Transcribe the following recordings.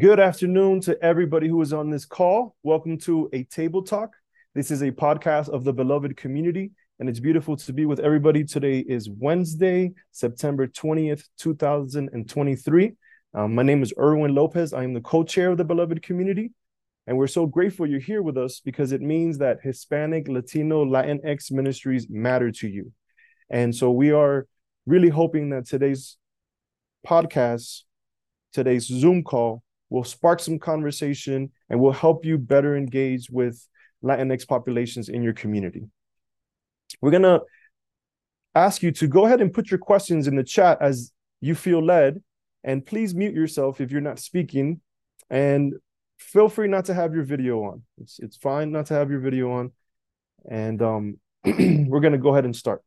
Good afternoon to everybody who is on this call. Welcome to a table talk. This is a podcast of the beloved community, and it's beautiful to be with everybody. Today is Wednesday, September 20th, 2023. Um, my name is Erwin Lopez. I am the co chair of the beloved community, and we're so grateful you're here with us because it means that Hispanic, Latino, Latinx ministries matter to you. And so we are really hoping that today's podcast, today's Zoom call, will spark some conversation and will help you better engage with Latinx populations in your community. We're going to ask you to go ahead and put your questions in the chat as you feel led. And please mute yourself if you're not speaking. And feel free not to have your video on. It's, it's fine not to have your video on. And um, we're going to go ahead and start.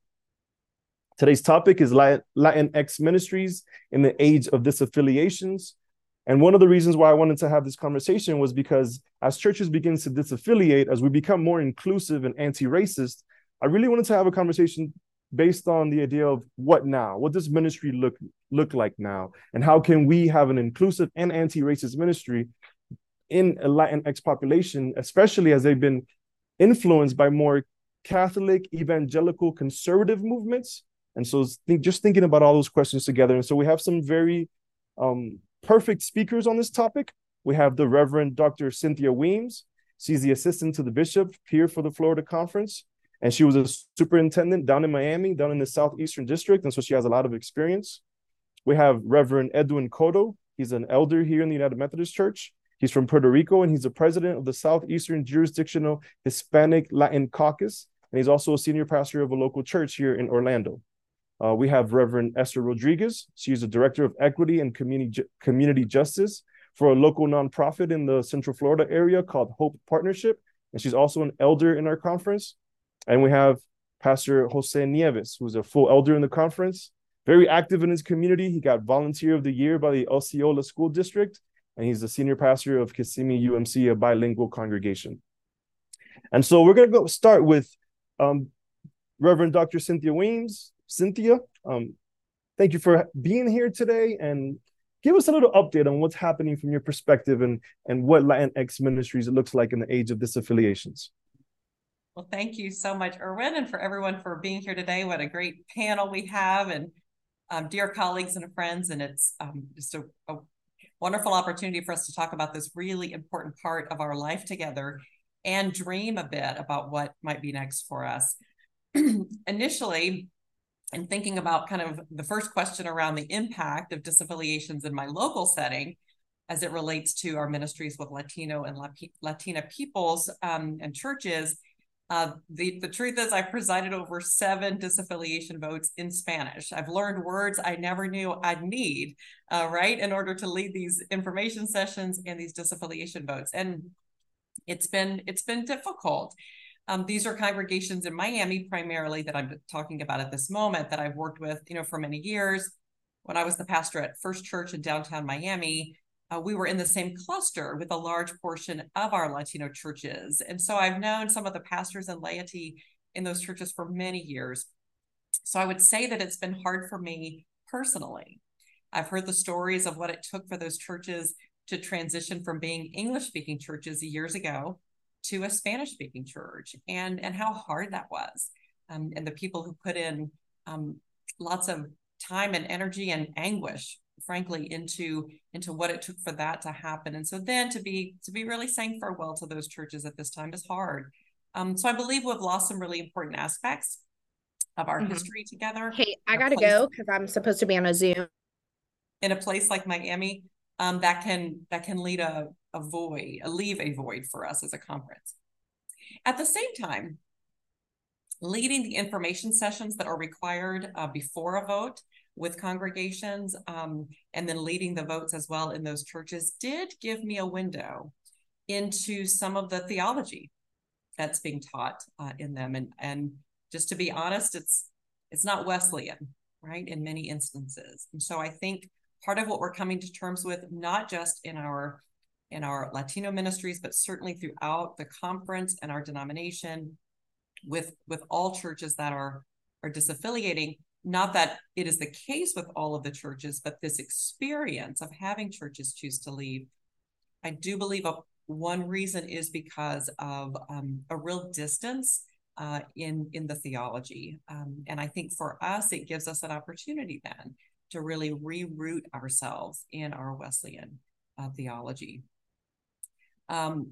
Today's topic is Latinx ministries in the age of disaffiliations. And one of the reasons why I wanted to have this conversation was because as churches begin to disaffiliate, as we become more inclusive and anti-racist, I really wanted to have a conversation based on the idea of what now? What does ministry look look like now? And how can we have an inclusive and anti-racist ministry in a Latinx population, especially as they've been influenced by more Catholic, evangelical, conservative movements? And so think, just thinking about all those questions together. And so we have some very um, perfect speakers on this topic. We have the Reverend Dr. Cynthia Weems. She's the assistant to the bishop here for the Florida Conference. And she was a superintendent down in Miami, down in the Southeastern District. And so she has a lot of experience. We have Reverend Edwin Cotto. He's an elder here in the United Methodist Church. He's from Puerto Rico and he's the president of the Southeastern Jurisdictional Hispanic Latin Caucus. And he's also a senior pastor of a local church here in Orlando. Uh, we have Reverend Esther Rodriguez. She's the director of equity and community community justice for a local nonprofit in the Central Florida area called Hope Partnership, and she's also an elder in our conference. And we have Pastor Jose Nieves, who's a full elder in the conference, very active in his community. He got Volunteer of the Year by the Osceola School District, and he's the senior pastor of Kissimmee UMC, a bilingual congregation. And so we're going to go start with um, Reverend Dr. Cynthia Weems. Cynthia, um, thank you for being here today and give us a little update on what's happening from your perspective and, and what Latinx Ministries looks like in the age of disaffiliations. Well, thank you so much, Erwin, and for everyone for being here today. What a great panel we have, and um, dear colleagues and friends. And it's um, just a, a wonderful opportunity for us to talk about this really important part of our life together and dream a bit about what might be next for us. Initially, and thinking about kind of the first question around the impact of disaffiliations in my local setting as it relates to our ministries with Latino and Latina peoples um, and churches, uh, the, the truth is I've presided over seven disaffiliation votes in Spanish. I've learned words I never knew I'd need, uh, right, in order to lead these information sessions and these disaffiliation votes. And it's been it's been difficult. Um, these are congregations in Miami primarily that I'm talking about at this moment that I've worked with, you know, for many years. When I was the pastor at First Church in downtown Miami, uh, we were in the same cluster with a large portion of our Latino churches. And so I've known some of the pastors and laity in those churches for many years. So I would say that it's been hard for me personally. I've heard the stories of what it took for those churches to transition from being English speaking churches years ago to a Spanish speaking church and and how hard that was. Um, and the people who put in um, lots of time and energy and anguish frankly into into what it took for that to happen and so then to be to be really saying farewell to those churches at this time is hard um, so i believe we've lost some really important aspects of our mm-hmm. history together hey i gotta place, go because i'm supposed to be on a zoom in a place like miami um, that can that can lead a, a void, a leave a void for us as a conference. At the same time, leading the information sessions that are required uh, before a vote with congregations um, and then leading the votes as well in those churches did give me a window into some of the theology that's being taught uh, in them and and just to be honest it's it's not wesleyan right in many instances and so i think part of what we're coming to terms with, not just in our in our Latino ministries, but certainly throughout the conference and our denomination, with with all churches that are are disaffiliating. Not that it is the case with all of the churches, but this experience of having churches choose to leave I do believe a, one reason is because of um, a real distance uh, in in the theology, um, and I think for us it gives us an opportunity then to really reroot ourselves in our Wesleyan uh, theology. Um,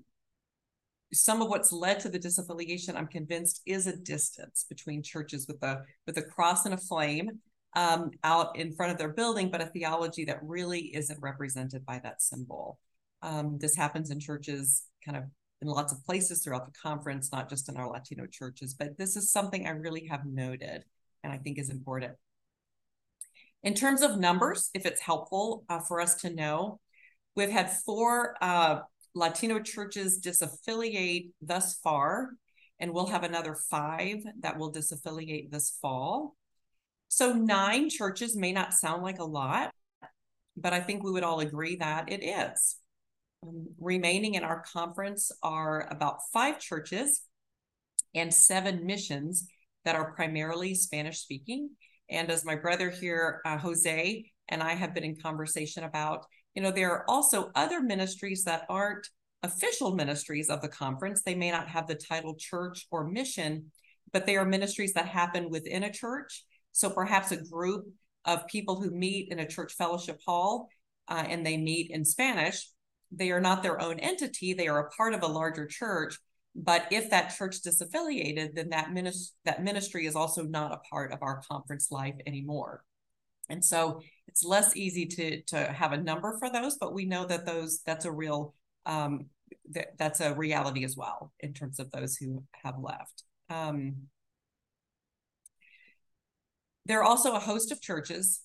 some of what's led to the disaffiliation, I'm convinced, is a distance between churches with a with a cross and a flame um, out in front of their building, but a theology that really isn't represented by that symbol. Um, this happens in churches kind of in lots of places throughout the conference, not just in our Latino churches, but this is something I really have noted and I think is important. In terms of numbers, if it's helpful uh, for us to know, we've had four uh, Latino churches disaffiliate thus far, and we'll have another five that will disaffiliate this fall. So, nine churches may not sound like a lot, but I think we would all agree that it is. Um, remaining in our conference are about five churches and seven missions that are primarily Spanish speaking. And as my brother here, uh, Jose, and I have been in conversation about, you know, there are also other ministries that aren't official ministries of the conference. They may not have the title church or mission, but they are ministries that happen within a church. So perhaps a group of people who meet in a church fellowship hall uh, and they meet in Spanish they are not their own entity they are a part of a larger church but if that church disaffiliated then that ministry that ministry is also not a part of our conference life anymore and so it's less easy to to have a number for those but we know that those that's a real um, that, that's a reality as well in terms of those who have left um, there are also a host of churches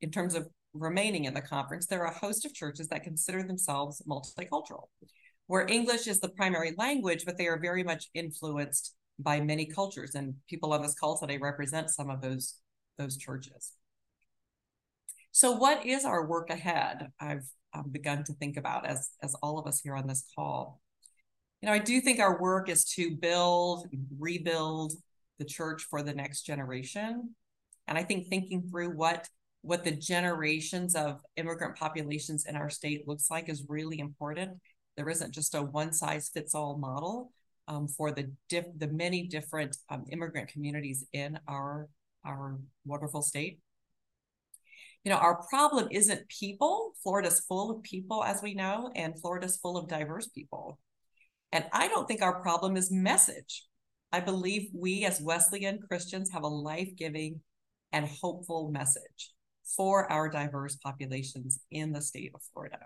in terms of remaining in the conference, there are a host of churches that consider themselves multicultural, where English is the primary language, but they are very much influenced by many cultures. And people on this call today represent some of those, those churches. So, what is our work ahead? I've begun to think about as, as all of us here on this call. You know, I do think our work is to build, rebuild the church for the next generation. And I think thinking through what what the generations of immigrant populations in our state looks like is really important. There isn't just a one size fits all model um, for the diff- the many different um, immigrant communities in our our wonderful state. You know, our problem isn't people. Florida's full of people, as we know, and Florida's full of diverse people. And I don't think our problem is message. I believe we as Wesleyan Christians have a life giving and hopeful message for our diverse populations in the state of Florida.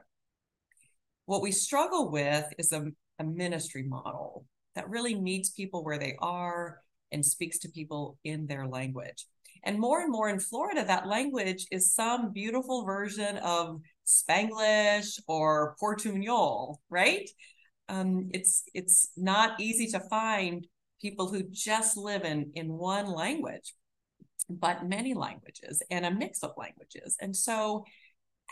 What we struggle with is a, a ministry model that really meets people where they are and speaks to people in their language. And more and more in Florida, that language is some beautiful version of Spanglish or Portuñol, right? Um, it's it's not easy to find people who just live in in one language but many languages and a mix of languages. And so,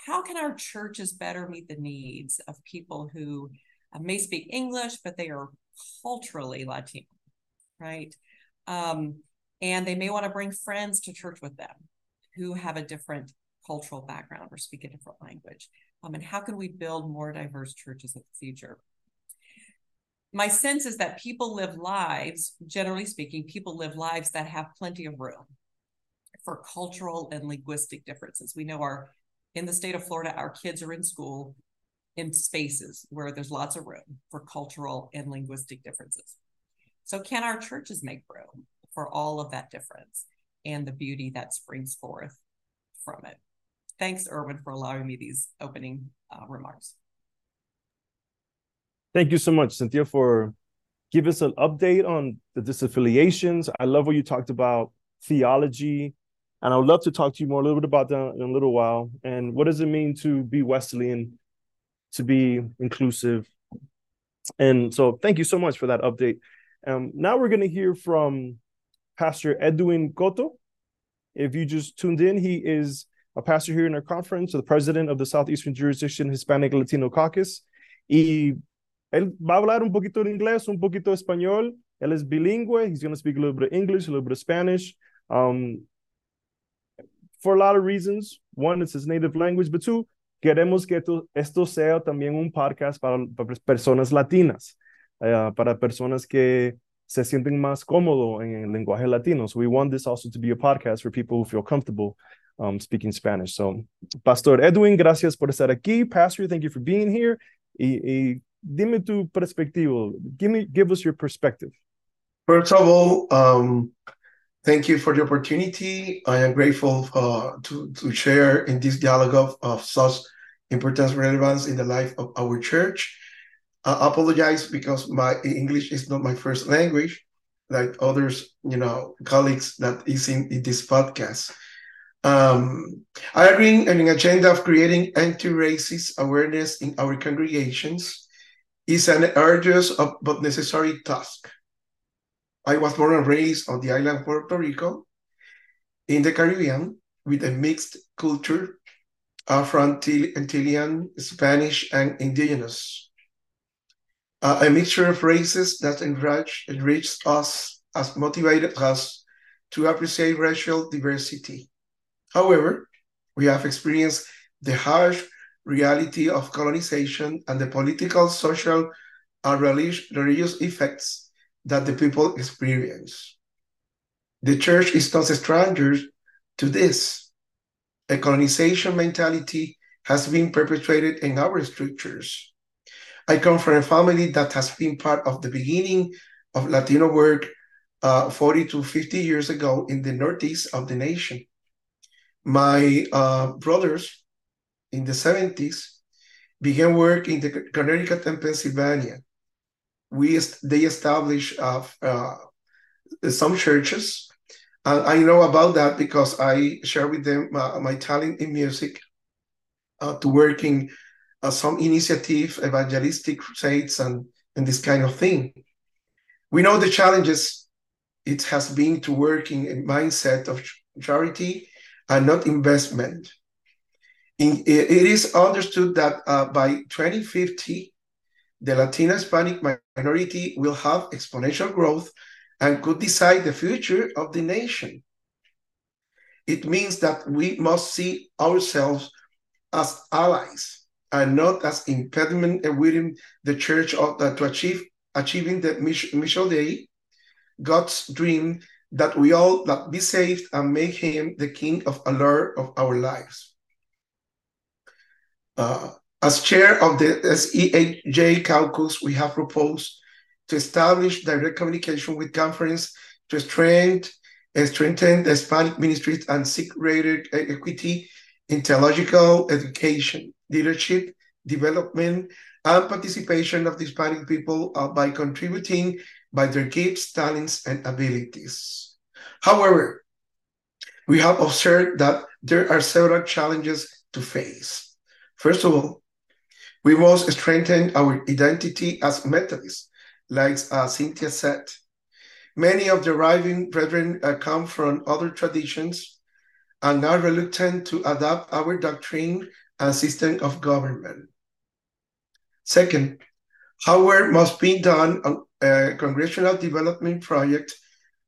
how can our churches better meet the needs of people who uh, may speak English, but they are culturally Latino, right? Um, and they may want to bring friends to church with them who have a different cultural background or speak a different language. Um, and how can we build more diverse churches in the future? My sense is that people live lives, generally speaking, people live lives that have plenty of room for cultural and linguistic differences. We know our in the state of Florida, our kids are in school in spaces where there's lots of room for cultural and linguistic differences. So, can our churches make room for all of that difference and the beauty that springs forth from it? Thanks, Erwin, for allowing me these opening uh, remarks. Thank you so much, Cynthia, for give us an update on the disaffiliations. I love what you talked about theology and I would love to talk to you more a little bit about that in a little while. And what does it mean to be Wesleyan, to be inclusive? And so thank you so much for that update. Um, now we're going to hear from Pastor Edwin Cotto. If you just tuned in, he is a pastor here in our conference, the president of the Southeastern Jurisdiction Hispanic Latino Caucus. Y él va a hablar un poquito inglés, un poquito español. Él es bilingüe. He's going to speak a little bit of English, a little bit of Spanish. Um, for a lot of reasons. One, it's his native language, but two, queremos que esto, esto sea también un podcast para, para personas latinas, uh, para personas que se sienten más cómodo en el lenguaje latino. So we want this also to be a podcast for people who feel comfortable um, speaking Spanish. So, Pastor Edwin, gracias por estar aquí. Pastor, thank you for being here. Y, y dime tu perspectiva. Give me, give us your perspective. First of all, um, thank you for the opportunity. I am grateful uh, to to share in this dialogue of, of such importance relevance in the life of our church. I apologize because my English is not my first language, like others, you know, colleagues that is in, in this podcast. Um, I agree on an agenda of creating anti-racist awareness in our congregations is an arduous but necessary task. I was born and raised on the island of Puerto Rico in the Caribbean with a mixed culture, Afro-Antillean, Spanish, and indigenous uh, a mixture of races that enrich, enriched us as motivated us to appreciate racial diversity. However, we have experienced the harsh reality of colonization and the political, social, and religious effects that the people experience. The church is not a stranger to this. A colonization mentality has been perpetrated in our structures I come from a family that has been part of the beginning of Latino work uh, 40 to 50 years ago in the northeast of the nation. My uh, brothers in the 70s began work in the Connecticut and Pennsylvania. We they established uh, uh, some churches. I know about that because I share with them uh, my talent in music uh, to working uh, some initiative, evangelistic crusades, and, and this kind of thing. We know the challenges it has been to work in a mindset of charity and not investment. In, it is understood that uh, by 2050, the Latino Hispanic minority will have exponential growth and could decide the future of the nation. It means that we must see ourselves as allies and not as impediment within the church of, uh, to achieve achieving the missio Dei, God's dream that we all that be saved and make him the king of allure of our lives. Uh, as chair of the SEAJ caucus, we have proposed to establish direct communication with conference to strengthen, uh, strengthen the Hispanic ministries and seek greater equity in theological education leadership, development, and participation of the Hispanic people uh, by contributing by their gifts, talents, and abilities. However, we have observed that there are several challenges to face. First of all, we must strengthen our identity as Methodists, like uh, Cynthia said. Many of the arriving brethren uh, come from other traditions and are reluctant to adopt our doctrine and system of government. Second, how work must be done on a congressional development project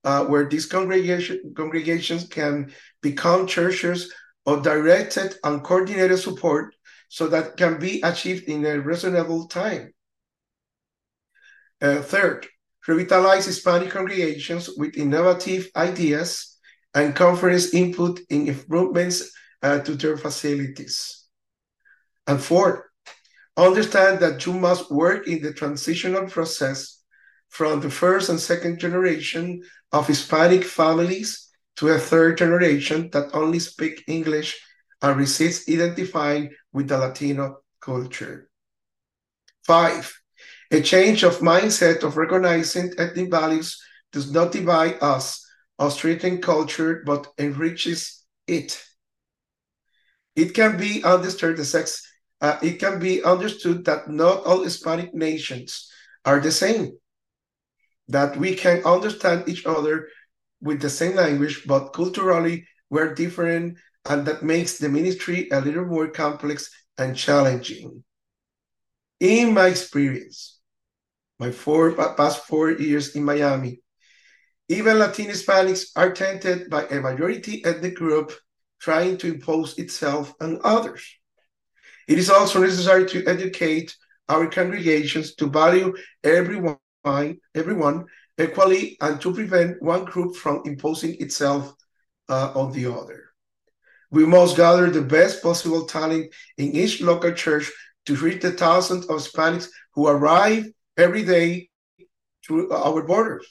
uh, where these congregation, congregations can become churches of directed and coordinated support so that can be achieved in a reasonable time. Uh, third, revitalize Hispanic congregations with innovative ideas and conference input in improvements uh, to their facilities. And fourth, understand that you must work in the transitional process from the first and second generation of Hispanic families to a third generation that only speak English and resists identifying with the Latino culture. Five, a change of mindset of recognizing ethnic values does not divide us or strengthen culture, but enriches it. It can be understood as uh, it can be understood that not all Hispanic nations are the same, that we can understand each other with the same language, but culturally we're different, and that makes the ministry a little more complex and challenging. In my experience, my four past four years in Miami, even Latin Hispanics are tempted by a majority ethnic group trying to impose itself on others. It is also necessary to educate our congregations to value everyone, everyone equally and to prevent one group from imposing itself uh, on the other. We must gather the best possible talent in each local church to reach the thousands of Hispanics who arrive every day through our borders.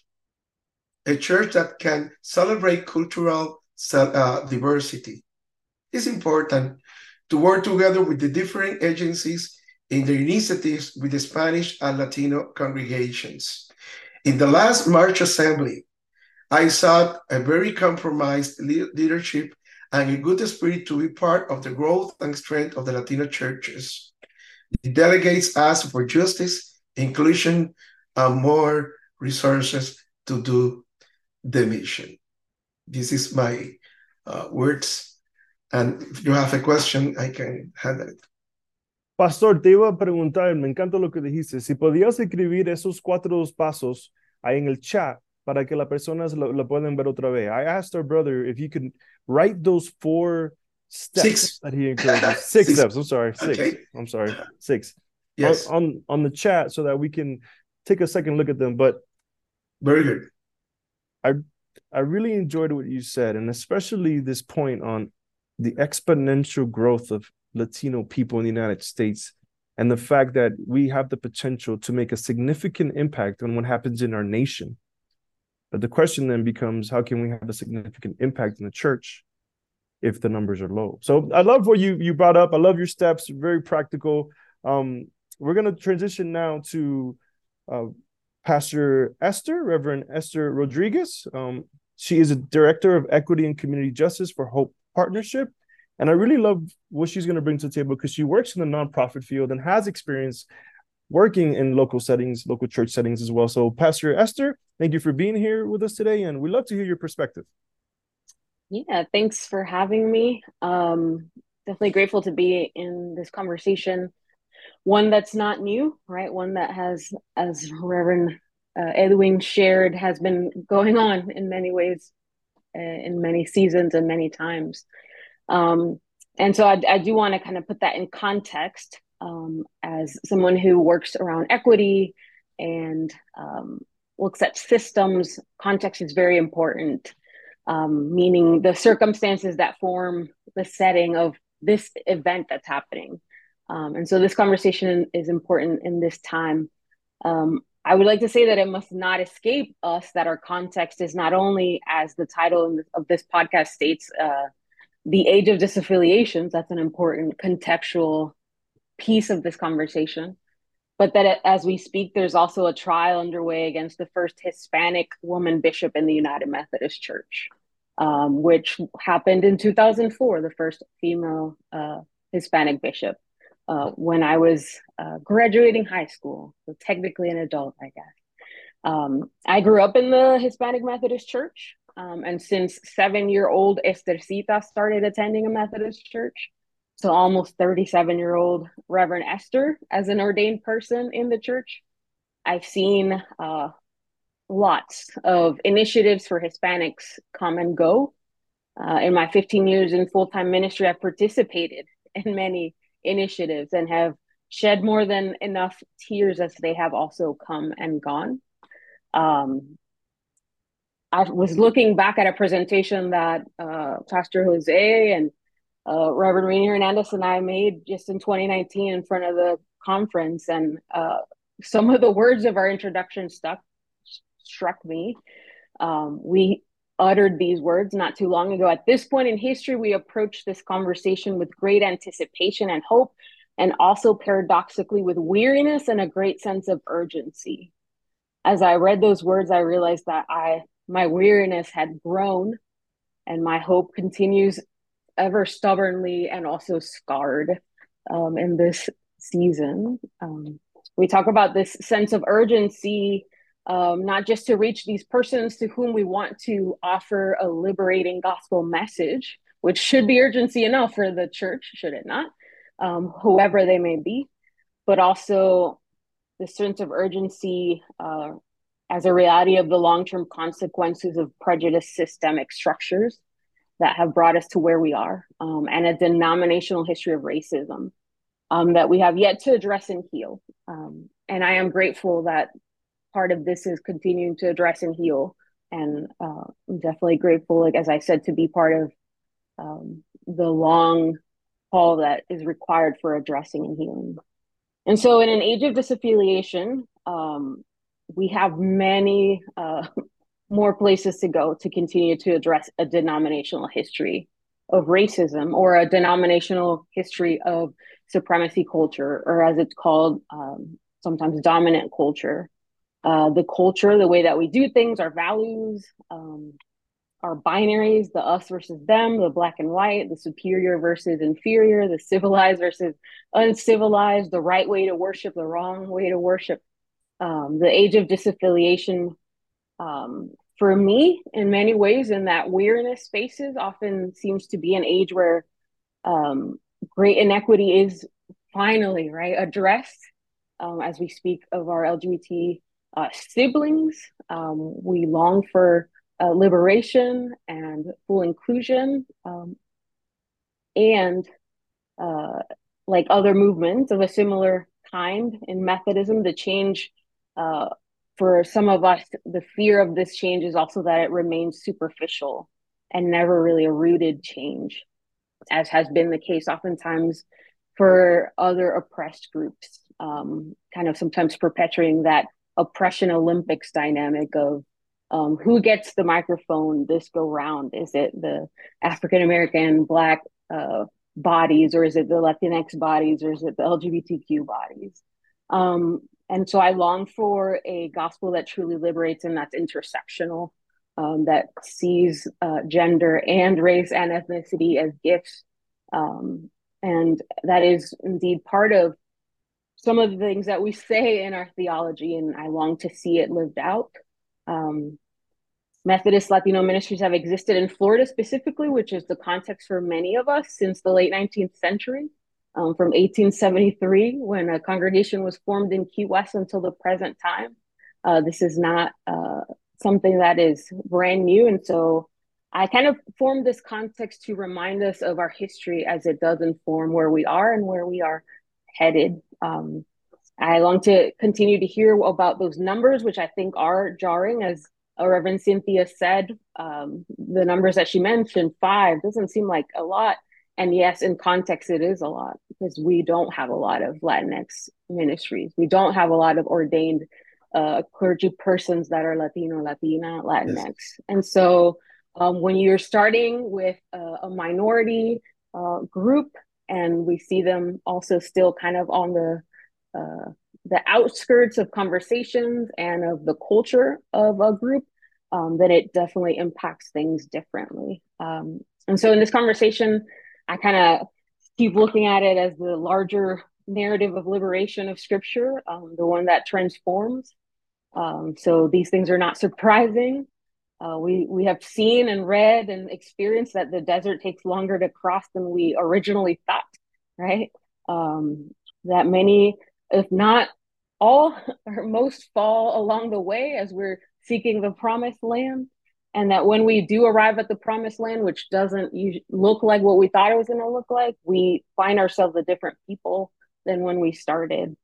A church that can celebrate cultural uh, diversity. It's important to work together with the different agencies in their initiatives with the Spanish and Latino congregations. In the last March Assembly, I sought a very compromised leadership and a good spirit to be part of the growth and strength of the Latino churches. The delegates asked for justice, inclusion, and more resources to do the mission. This is my uh, words. And if you have a question, I can handle it. Pastor, te iba a preguntar, me encanta lo que dijiste, si podías escribir esos cuatro pasos ahí en el chat para que las personas lo, lo puedan ver otra vez. I asked our brother if you could write those four steps six. that he encourages. Six, Six. steps. I'm sorry. Six. Okay. I'm sorry. Six. Yes, On, on on the chat so that we can take a second look at them. But very good. I really enjoyed what you said, and especially this point on the exponential growth of Latino people in the United States and the fact that we have the potential to make a significant impact on what happens in our nation. But the question then becomes how can we have a significant impact in the church if the numbers are low? So I love what you you brought up. I love your steps, very practical. Um, we're going to transition now to uh, Pastor Esther, Reverend Esther Rodriguez. Um, she is a director of equity and community justice for Hope Partnership. And I really love what she's going to bring to the table because she works in the nonprofit field and has experience working in local settings, local church settings as well. So, Pastor Esther, thank you for being here with us today, and we'd love to hear your perspective. Yeah, thanks for having me. Um, definitely grateful to be in this conversation. One that's not new, right? One that has, as Reverend uh, Edwin shared, has been going on in many ways, in many seasons and many times. Um, and so I, I do want to kind of put that in context um, as someone who works around equity and um, looks at systems. Context is very important, um, meaning the circumstances that form the setting of this event that's happening. Um, and so this conversation is important in this time. Um, I would like to say that it must not escape us that our context is not only, as the title of this podcast states, uh, the age of disaffiliations. That's an important contextual piece of this conversation. But that as we speak, there's also a trial underway against the first Hispanic woman bishop in the United Methodist Church, um, which happened in 2004, the first female uh, Hispanic bishop. Uh, when I was uh, graduating high school, so technically an adult, I guess. Um, I grew up in the Hispanic Methodist Church, um, and since seven year old Estercita started attending a Methodist church, so almost 37 year old Reverend Esther as an ordained person in the church, I've seen uh, lots of initiatives for Hispanics come and go. Uh, in my 15 years in full time ministry, I've participated in many initiatives and have shed more than enough tears as they have also come and gone. Um, I was looking back at a presentation that uh, Pastor Jose and uh, Reverend Rainier Hernandez and I made just in 2019 in front of the conference, and uh, some of the words of our introduction stuck struck me. Um, we uttered these words not too long ago. At this point in history, we approach this conversation with great anticipation and hope, and also paradoxically with weariness and a great sense of urgency. As I read those words, I realized that I my weariness had grown, and my hope continues ever stubbornly and also scarred um, in this season. Um, we talk about this sense of urgency, um, not just to reach these persons to whom we want to offer a liberating gospel message, which should be urgency enough for the church, should it not? Um, whoever they may be, but also the sense of urgency uh, as a reality of the long term consequences of prejudice systemic structures that have brought us to where we are, um, and a denominational history of racism. um, that we have yet to address and heal. Um, and I am grateful that part of this is continuing to address and heal. And uh, I'm definitely grateful, like as I said, to be part of um, the long haul that is required for addressing and healing. And so, in an age of disaffiliation, um, we have many uh, more places to go to continue to address a denominational history of racism or a denominational history of supremacy culture, or as it's called, um, sometimes dominant culture. Uh, the culture, the way that we do things, our values, um, our binaries, the us versus them, the black and white, the superior versus inferior, the civilized versus uncivilized, the right way to worship, the wrong way to worship. Um, the age of disaffiliation, um, for me, in many ways, in that weirness spaces, often seems to be an age where um, great inequity is finally right addressed. Um, as we speak of our LGBT uh, siblings, um, we long for uh, liberation and full inclusion um, and uh, like other movements of a similar kind in methodism the change uh, for some of us the fear of this change is also that it remains superficial and never really a rooted change as has been the case oftentimes for other oppressed groups um, kind of sometimes perpetuating that oppression olympics dynamic of um, who gets the microphone this go round? Is it the African American Black uh, bodies, or is it the Latinx bodies, or is it the LGBTQ bodies? Um, and so I long for a gospel that truly liberates and that's intersectional, um, that sees uh, gender and race and ethnicity as gifts. Um, and that is indeed part of some of the things that we say in our theology, and I long to see it lived out. Um, Methodist Latino ministries have existed in Florida specifically, which is the context for many of us since the late 19th century, um, from 1873, when a congregation was formed in Key West until the present time. Uh, this is not uh, something that is brand new. And so I kind of formed this context to remind us of our history as it does inform where we are and where we are headed. Um, I long to continue to hear about those numbers, which I think are jarring as uh, Reverend Cynthia said, um, the numbers that she mentioned, five, doesn't seem like a lot. And yes, in context, it is a lot because we don't have a lot of Latinx ministries. We don't have a lot of ordained uh, clergy persons that are Latino, Latina, Latinx. Yes. And so um, when you're starting with a, a minority uh, group and we see them also still kind of on the uh, the outskirts of conversations and of the culture of a group, um, then it definitely impacts things differently. Um, and so in this conversation, I kind of keep looking at it as the larger narrative of liberation of scripture, um, the one that transforms. Um, so these things are not surprising. Uh, we we have seen and read and experienced that the desert takes longer to cross than we originally thought, right? Um, that many if not all or most fall along the way as we're seeking the promised land and that when we do arrive at the promised land which doesn't look like what we thought it was going to look like we find ourselves a different people than when we started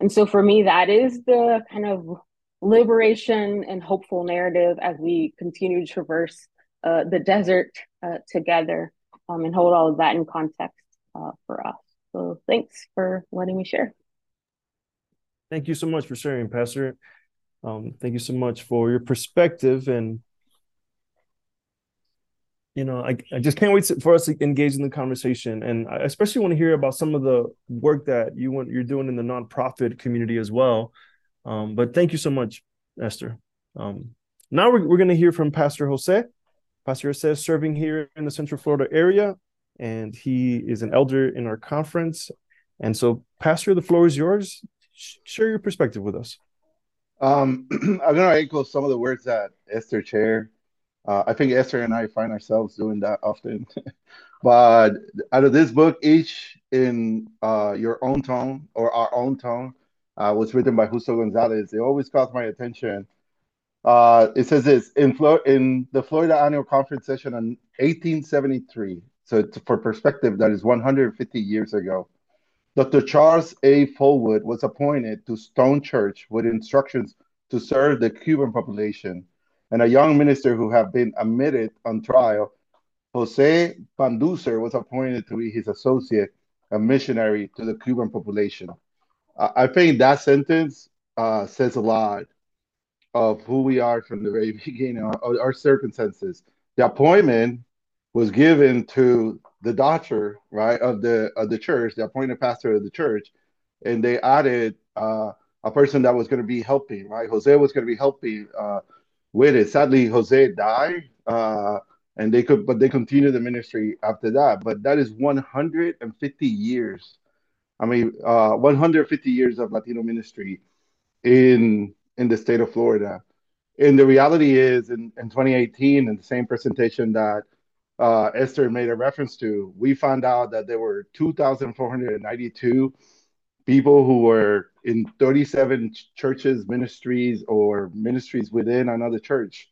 and so for me that is the kind of liberation and hopeful narrative as we continue to traverse uh, the desert uh, together um, and hold all of that in context uh, for us. So thanks for letting me share. Thank you so much for sharing, Pastor. Um, thank you so much for your perspective and you know I, I just can't wait to, for us to engage in the conversation. And i especially want to hear about some of the work that you want you're doing in the nonprofit community as well um, but thank you so much esther um, now we're, we're going to hear from pastor jose pastor jose is serving here in the central florida area and he is an elder in our conference and so pastor the floor is yours share your perspective with us. Um, I'm going to echo some of the words that Esther shared. Uh, I think Esther and I find ourselves doing that often. but out of this book, each in uh, your own tone or our own tone, uh, was written by Justo Gonzalez. It always caught my attention. Uh, it says this in, in the Florida Annual Conference session in 1873. So, for perspective, that is 150 years ago. Dr. Charles A. Fullwood was appointed to Stone Church with instructions to serve the Cuban population, and a young minister who had been admitted on trial, Jose Panducer, was appointed to be his associate a missionary to the Cuban population. I think that sentence uh, says a lot of who we are from the very beginning, our, our circumstances. The appointment was given to the doctor, right, of the of the church, the appointed pastor of the church, and they added uh, a person that was going to be helping, right? Jose was going to be helping uh, with it. Sadly, Jose died, uh, and they could, but they continued the ministry after that. But that is 150 years. I mean, uh, 150 years of Latino ministry in in the state of Florida. And the reality is, in, in 2018, in the same presentation that uh, Esther made a reference to, we found out that there were 2,492 people who were in 37 churches, ministries, or ministries within another church.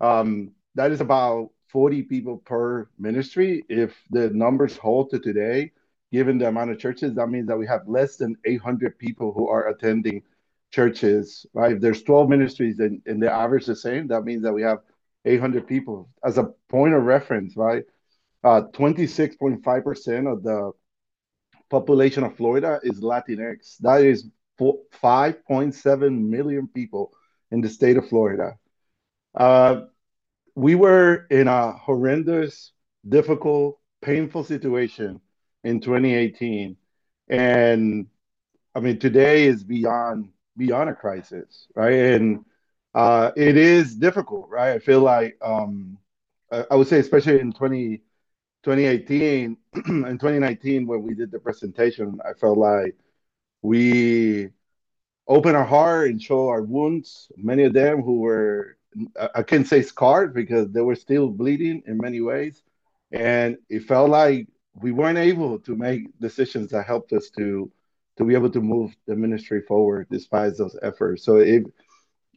Um, that is about 40 people per ministry. If the numbers hold to today, given the amount of churches, that means that we have less than 800 people who are attending churches, right? If there's 12 ministries and, and the average the same, that means that we have 800 people. As a point of reference, right? Uh, 26.5% of the population of Florida is Latinx. That is 5.7 million people in the state of Florida. Uh, we were in a horrendous, difficult, painful situation in 2018. And I mean, today is beyond beyond a crisis, right? And uh, it is difficult, right? I feel like um, I would say, especially in 20, 2018 and 2019, when we did the presentation, I felt like we open our heart and show our wounds. Many of them who were, I can't say scarred because they were still bleeding in many ways. And it felt like we weren't able to make decisions that helped us to to be able to move the ministry forward despite those efforts. So it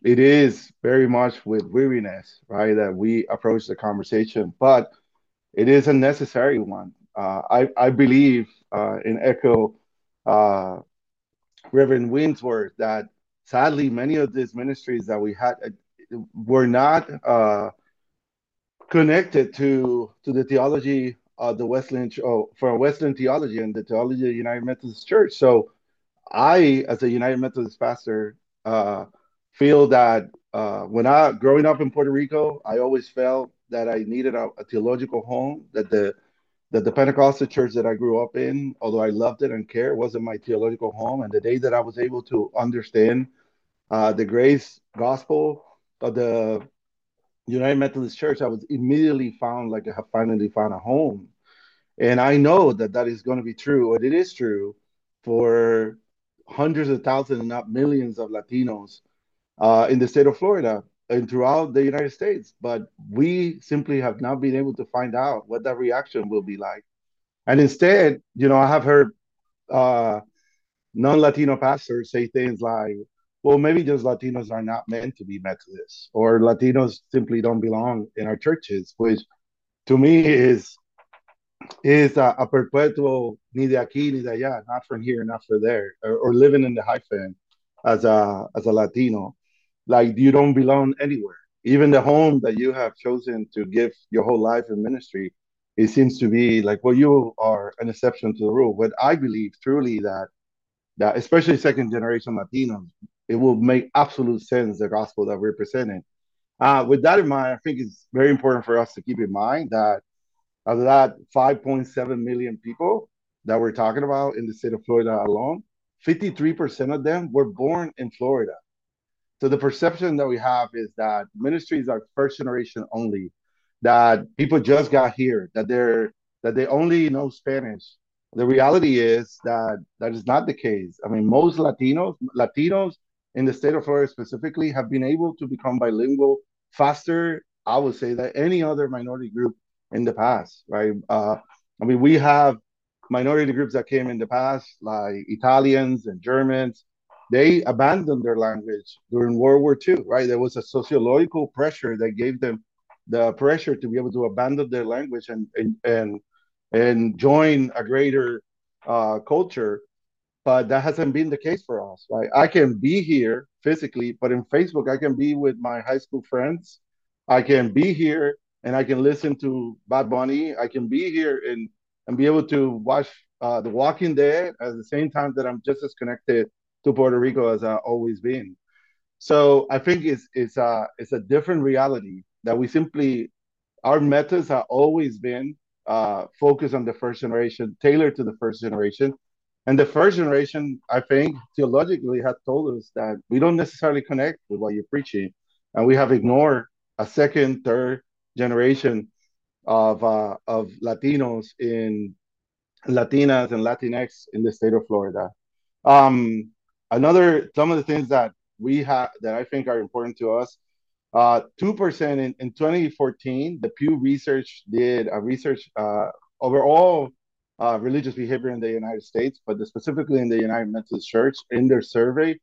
it is very much with weariness, right, that we approach the conversation, but it is a necessary one. Uh, I I believe uh, in echo uh, Reverend Weems' words that sadly many of these ministries that we had uh, were not uh, connected to to the theology uh, the Wesleyan oh, for Wesleyan theology and the theology of the United Methodist Church. So I, as a United Methodist pastor, uh, feel that uh, when I growing up in Puerto Rico, I always felt that I needed a, a, theological home. That the that the Pentecostal church that I grew up in, although I loved it and cared, wasn't my theological home. And the day that I was able to understand uh, the grace gospel of the United Methodist Church, I was immediately found like I have finally found a home. And I know that that is going to be true, or it is true for hundreds of thousands, not millions of Latinos uh, in the state of Florida and throughout the United States. But we simply have not been able to find out what that reaction will be like. And instead, you know, I have heard uh, non Latino pastors say things like, well, maybe just Latinos are not meant to be Methodists, or Latinos simply don't belong in our churches, which to me is is a, a, perpetual ni de aquí ni de allá, not from here, not from there, or, or, living in the hyphen as a as a Latino, like you don't belong anywhere. Even the home that you have chosen to give your whole life in ministry, it seems to be like well, you are an exception to the rule. But I believe truly that that especially second generation Latinos, it will make absolute sense the gospel that we're presenting. Uh, with that in mind, I think it's very important for us to keep in mind that of that 5.7 million people that we're talking about in the state of Florida alone, 53% of them were born in Florida. So the perception that we have is that ministries are first generation only, that people just got here, that they're that they only know Spanish. The reality is that that is not the case. I mean, most Latinos, Latinos in the state of Florida specifically, have been able to become bilingual faster, I would say, than any other minority group in the past, right? Uh, I mean, we have minority groups that came in the past, like Italians and Germans. They abandoned their language during World War II, right? There was a sociological pressure that gave them the pressure to be able to abandon their language and and and, and join a greater uh, culture. But that hasn't been the case for us, right? I can be here physically, but in Facebook, I can be with my high school friends. I can be here and I can listen to Bad Bunny. I can be here and and be able to watch uh, The Walking Dead at the same time that I'm just as connected to Puerto Rico as I've always been. So I think it's it's a it's a different reality that we simply our methods have always been uh, focused on the first generation, tailored to the first generation. And the first generation, I think, theologically had told us that we don't necessarily connect with what you're preaching. And we have ignored a second, third generation of uh, of Latinos in Latinas and Latinx in the state of Florida. Um, another some of the things that we have that I think are important to us. Uh, two percent in, in 2014, the Pew Research did a research uh, over all uh, religious behavior in the United States, but specifically in the United Methodist Church. In their survey,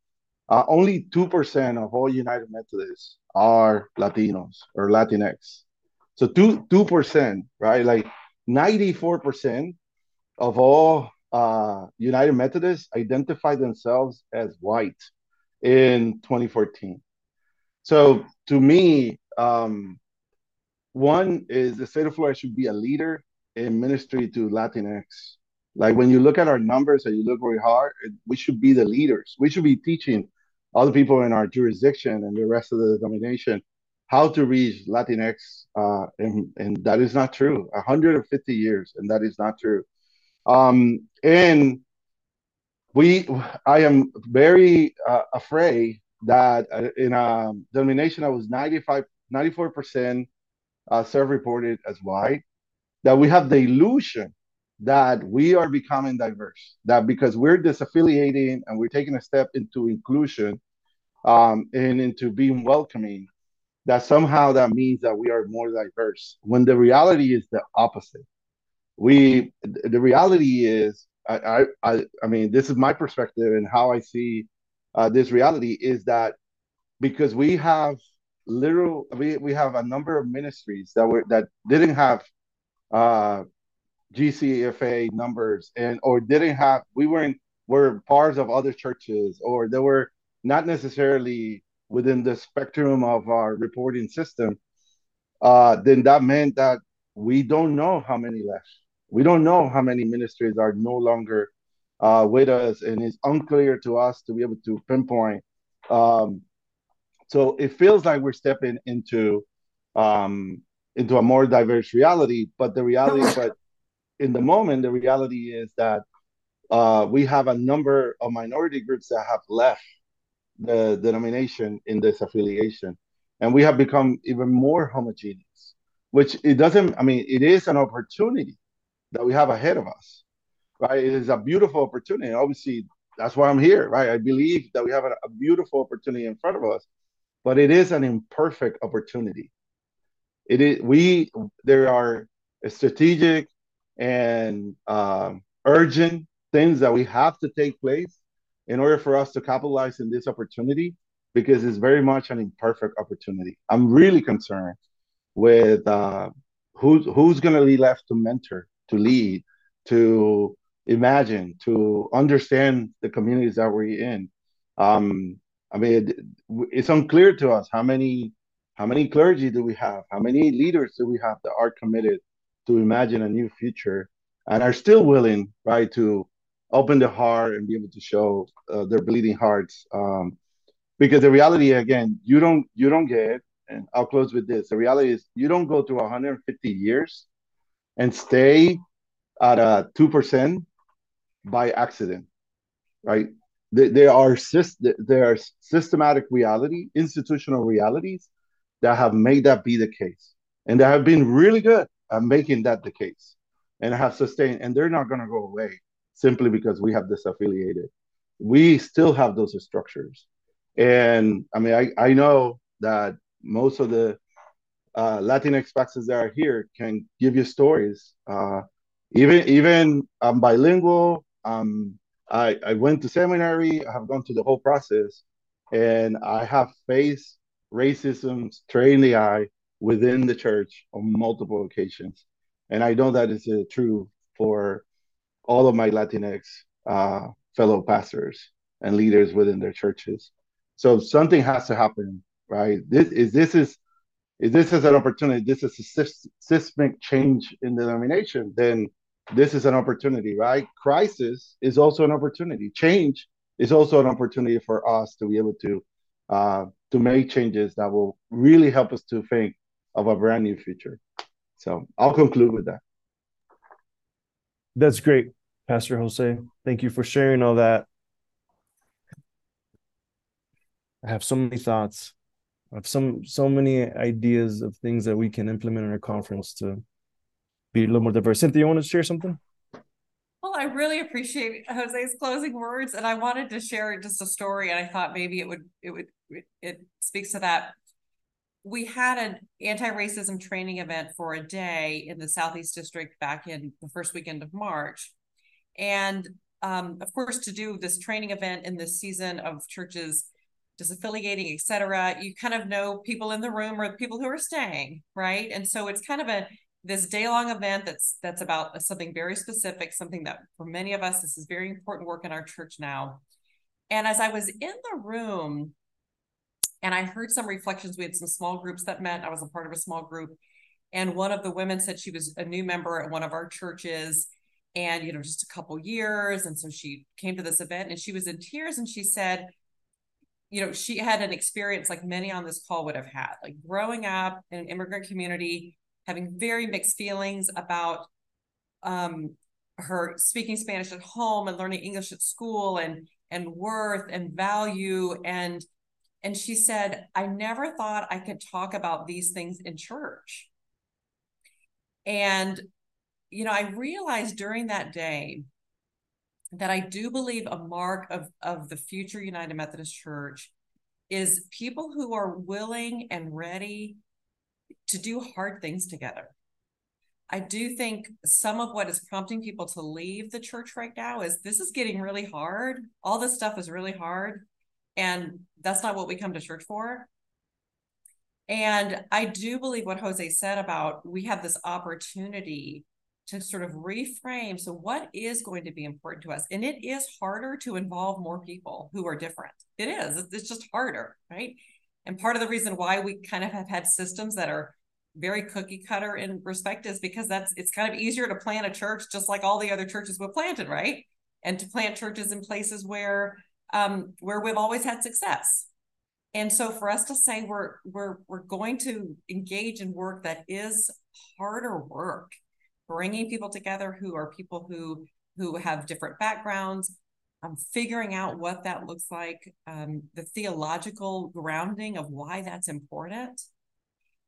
uh, only two percent of all United Methodists are Latinos or Latinx. So two two percent, right? Like ninety four percent of all uh, United Methodists identify themselves as white in 2014. So to me, um, one is the state of Florida should be a leader in ministry to Latinx. Like when you look at our numbers and you look very hard, we should be the leaders. We should be teaching other people in our jurisdiction and the rest of the denomination how to reach Latinx, uh, and, and that is not true. 150 years, and that is not true. Um, and we, I am very uh, afraid that uh, in a denomination that was 95, 94% uh, self-reported as white, that we have the illusion that we are becoming diverse. That because we're disaffiliating and we're taking a step into inclusion um, and into being welcoming, that somehow that means that we are more diverse when the reality is the opposite we the reality is I, I i mean this is my perspective and how i see uh, this reality is that because we have literal we, we have a number of ministries that were that didn't have uh gcfa numbers and or didn't have we weren't were parts of other churches or they were not necessarily within the spectrum of our reporting system, uh, then that meant that we don't know how many left. We don't know how many ministries are no longer uh, with us, and it's unclear to us to be able to pinpoint. Um, so it feels like we're stepping into um, into a more diverse reality, but the reality, but in the moment, the reality is that uh, we have a number of minority groups that have left the denomination in this affiliation. And we have become even more homogeneous, which it doesn't, I mean, it is an opportunity that we have ahead of us, right? It is a beautiful opportunity. Obviously, that's why I'm here, right? I believe that we have a, a beautiful opportunity in front of us, but it is an imperfect opportunity. It is, we, there are strategic and um, urgent things that we have to take place in order for us to capitalize in this opportunity because it's very much an imperfect opportunity. I'm really concerned with uh, who's who's going to be left to mentor, to lead, to imagine, to understand the communities that we're in. Um, I mean, it, it's unclear to us how many how many clergy do we have, how many leaders do we have that are committed to imagine a new future and are still willing, right, to open their heart and be able to show uh, their bleeding hearts. Um, because the reality, again, you don't you don't get. And I'll close with this. The reality is, you don't go through 150 years and stay at a two percent by accident, right? There are there are systematic reality, institutional realities that have made that be the case, and that have been really good at making that the case, and have sustained. And they're not going to go away simply because we have disaffiliated. We still have those structures. And I mean, I, I know that most of the uh, Latinx pastors that are here can give you stories. Uh, even even I'm bilingual. Um, I, I went to seminary. I have gone through the whole process, and I have faced racism straight in the eye within the church on multiple occasions. And I know that is uh, true for all of my Latinx uh, fellow pastors and leaders within their churches. So something has to happen, right? This is this is if this is an opportunity, this is a systemic change in the denomination, then this is an opportunity, right? Crisis is also an opportunity. Change is also an opportunity for us to be able to uh, to make changes that will really help us to think of a brand new future. So I'll conclude with that. That's great, Pastor Jose. Thank you for sharing all that. I have so many thoughts. I have some so many ideas of things that we can implement in our conference to be a little more diverse. Cynthia, you want to share something? Well, I really appreciate Jose's closing words, and I wanted to share just a story, and I thought maybe it would it would it speaks to that. We had an anti-racism training event for a day in the Southeast District back in the first weekend of March, and um, of course, to do this training event in this season of churches disaffiliating, etc., you kind of know people in the room or the people who are staying, right? And so it's kind of a this day long event that's that's about something very specific, something that for many of us this is very important work in our church now. And as I was in the room and I heard some reflections, we had some small groups that met. I was a part of a small group. And one of the women said she was a new member at one of our churches and, you know, just a couple years. And so she came to this event and she was in tears and she said, you know, she had an experience like many on this call would have had, like growing up in an immigrant community, having very mixed feelings about um, her speaking Spanish at home and learning English at school and and worth and value and and she said I never thought I could talk about these things in church. And you know, I realized during that day that I do believe a mark of of the future United Methodist Church is people who are willing and ready to do hard things together. I do think some of what is prompting people to leave the church right now is this is getting really hard. All this stuff is really hard. And that's not what we come to church for. And I do believe what Jose said about we have this opportunity to sort of reframe. So, what is going to be important to us? And it is harder to involve more people who are different. It is, it's just harder, right? And part of the reason why we kind of have had systems that are very cookie cutter in respect is because that's it's kind of easier to plant a church just like all the other churches we've planted, right? And to plant churches in places where um, where we've always had success. And so for us to say we're we're we're going to engage in work that is harder work, bringing people together who are people who who have different backgrounds, um, figuring out what that looks like, um, the theological grounding of why that's important,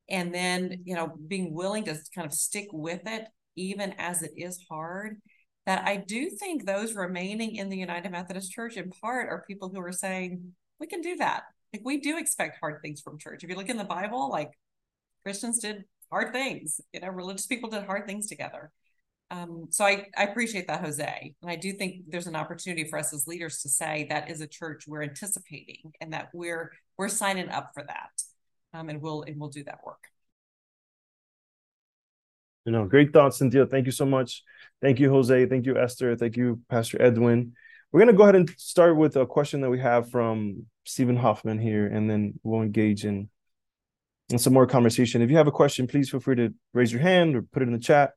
and then you know being willing to kind of stick with it even as it is hard. That I do think those remaining in the United Methodist Church, in part, are people who are saying we can do that. Like we do expect hard things from church. If you look in the Bible, like Christians did hard things. You know, religious people did hard things together. Um, so I, I appreciate that, Jose. And I do think there's an opportunity for us as leaders to say that is a church we're anticipating and that we're we're signing up for that. Um, and we'll and we'll do that work. You know, great thoughts, Cynthia. Thank you so much. Thank you, Jose. Thank you, Esther. Thank you, Pastor Edwin. We're gonna go ahead and start with a question that we have from Stephen Hoffman here, and then we'll engage in, in some more conversation. If you have a question, please feel free to raise your hand or put it in the chat.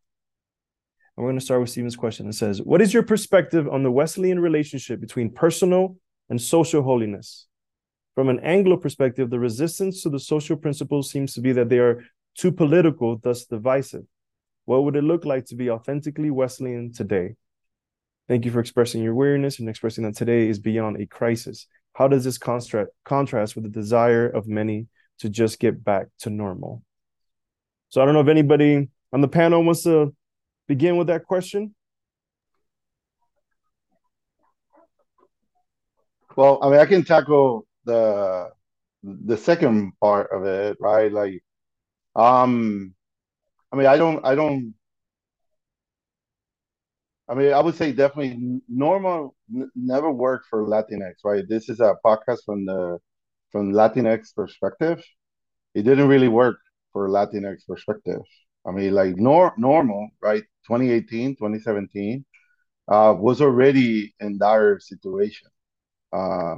And we're going to start with Stephen's question. It says, What is your perspective on the Wesleyan relationship between personal and social holiness? From an Anglo perspective, the resistance to the social principles seems to be that they are too political, thus divisive. What would it look like to be authentically Wesleyan today? Thank you for expressing your weariness and expressing that today is beyond a crisis. How does this contrast contrast with the desire of many to just get back to normal? So I don't know if anybody on the panel wants to begin with that question? Well, I mean, I can tackle the the second part of it, right? Like, um, I mean, I don't, I don't. I mean, I would say definitely normal never worked for Latinx, right? This is a podcast from the from Latinx perspective. It didn't really work for Latinx perspective. I mean, like nor normal, right? 2018, 2017, uh, was already in dire situation. Uh,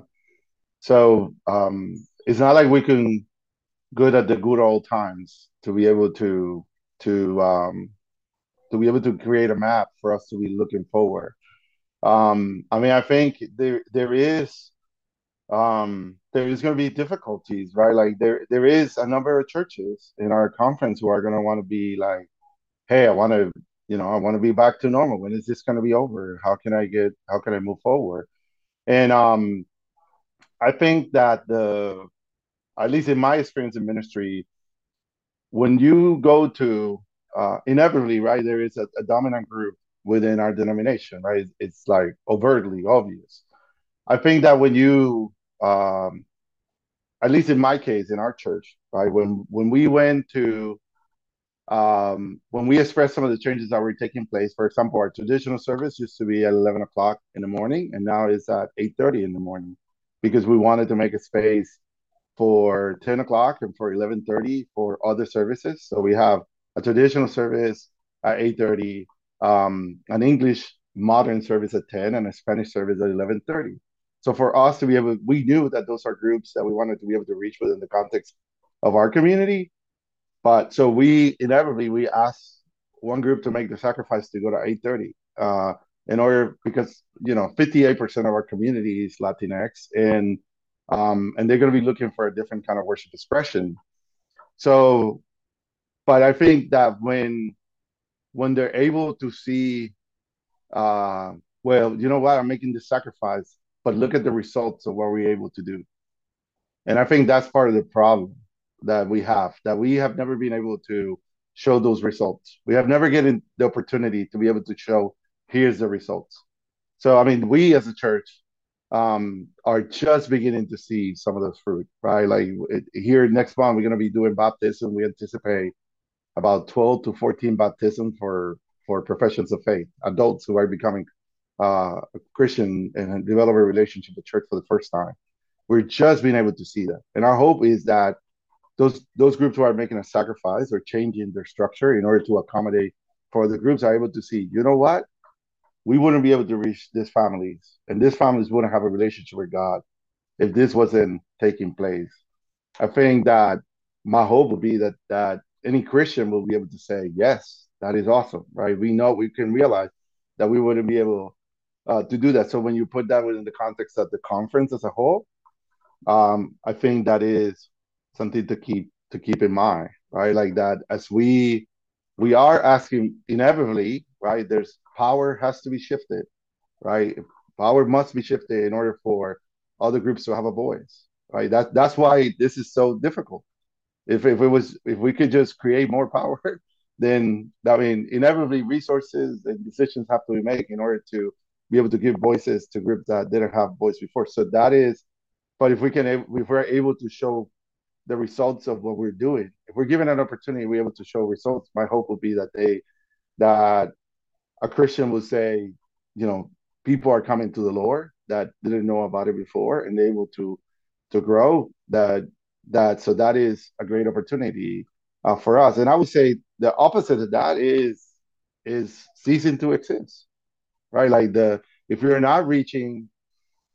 so um, it's not like we can good at the good old times to be able to to um, to be able to create a map for us to be looking forward. Um, I mean, I think there there is um, there is going to be difficulties, right? Like there there is a number of churches in our conference who are going to want to be like, hey, I want to, you know, I want to be back to normal. When is this going to be over? How can I get? How can I move forward? And um, I think that the, at least in my experience in ministry, when you go to uh, inevitably, right, there is a, a dominant group within our denomination, right? It's like overtly obvious. I think that when you, um, at least in my case, in our church, right, when when we went to, um, when we expressed some of the changes that were taking place, for example, our traditional service used to be at eleven o'clock in the morning, and now it's at eight thirty in the morning, because we wanted to make a space for ten o'clock and for eleven thirty for other services. So we have a traditional service at eight thirty, um, an English modern service at 10 and a Spanish service at 11:30. So for us to be able, we knew that those are groups that we wanted to be able to reach within the context of our community. But so we inevitably we asked one group to make the sacrifice to go to 8:30 uh, in order because you know 58% of our community is Latinx and um, and they're going to be looking for a different kind of worship expression. So, but I think that when when they're able to see, uh, well, you know what, I'm making this sacrifice, but look at the results of what we're able to do. And I think that's part of the problem that we have, that we have never been able to show those results. We have never given the opportunity to be able to show, here's the results. So, I mean, we as a church um, are just beginning to see some of those fruit, right? Like it, here next month, we're going to be doing baptism. We anticipate about 12 to 14 baptisms for for professions of faith, adults who are becoming uh, Christian and develop a relationship with church for the first time. We're just being able to see that, and our hope is that those those groups who are making a sacrifice or changing their structure in order to accommodate for the groups are able to see, you know what, we wouldn't be able to reach these families, and these families wouldn't have a relationship with God if this wasn't taking place. I think that my hope would be that that any Christian will be able to say, yes, that is awesome, right? We know we can realize that we wouldn't be able uh, to do that. So when you put that within the context of the conference as a whole, um, I think that is something to keep to keep in mind, right? Like that as we we are asking inevitably, right? There's power has to be shifted, right? Power must be shifted in order for other groups to have a voice, right? That that's why this is so difficult if if it was if we could just create more power, then I mean inevitably resources and decisions have to be made in order to be able to give voices to groups that didn't have voice before. So that is, but if we can if we're able to show the results of what we're doing, if we're given an opportunity, we're able to show results. My hope would be that they that a Christian will say, you know, people are coming to the Lord that didn't know about it before and they're able to to grow that that so that is a great opportunity uh, for us and i would say the opposite of that is is ceasing to exist right? Like the if you're not reaching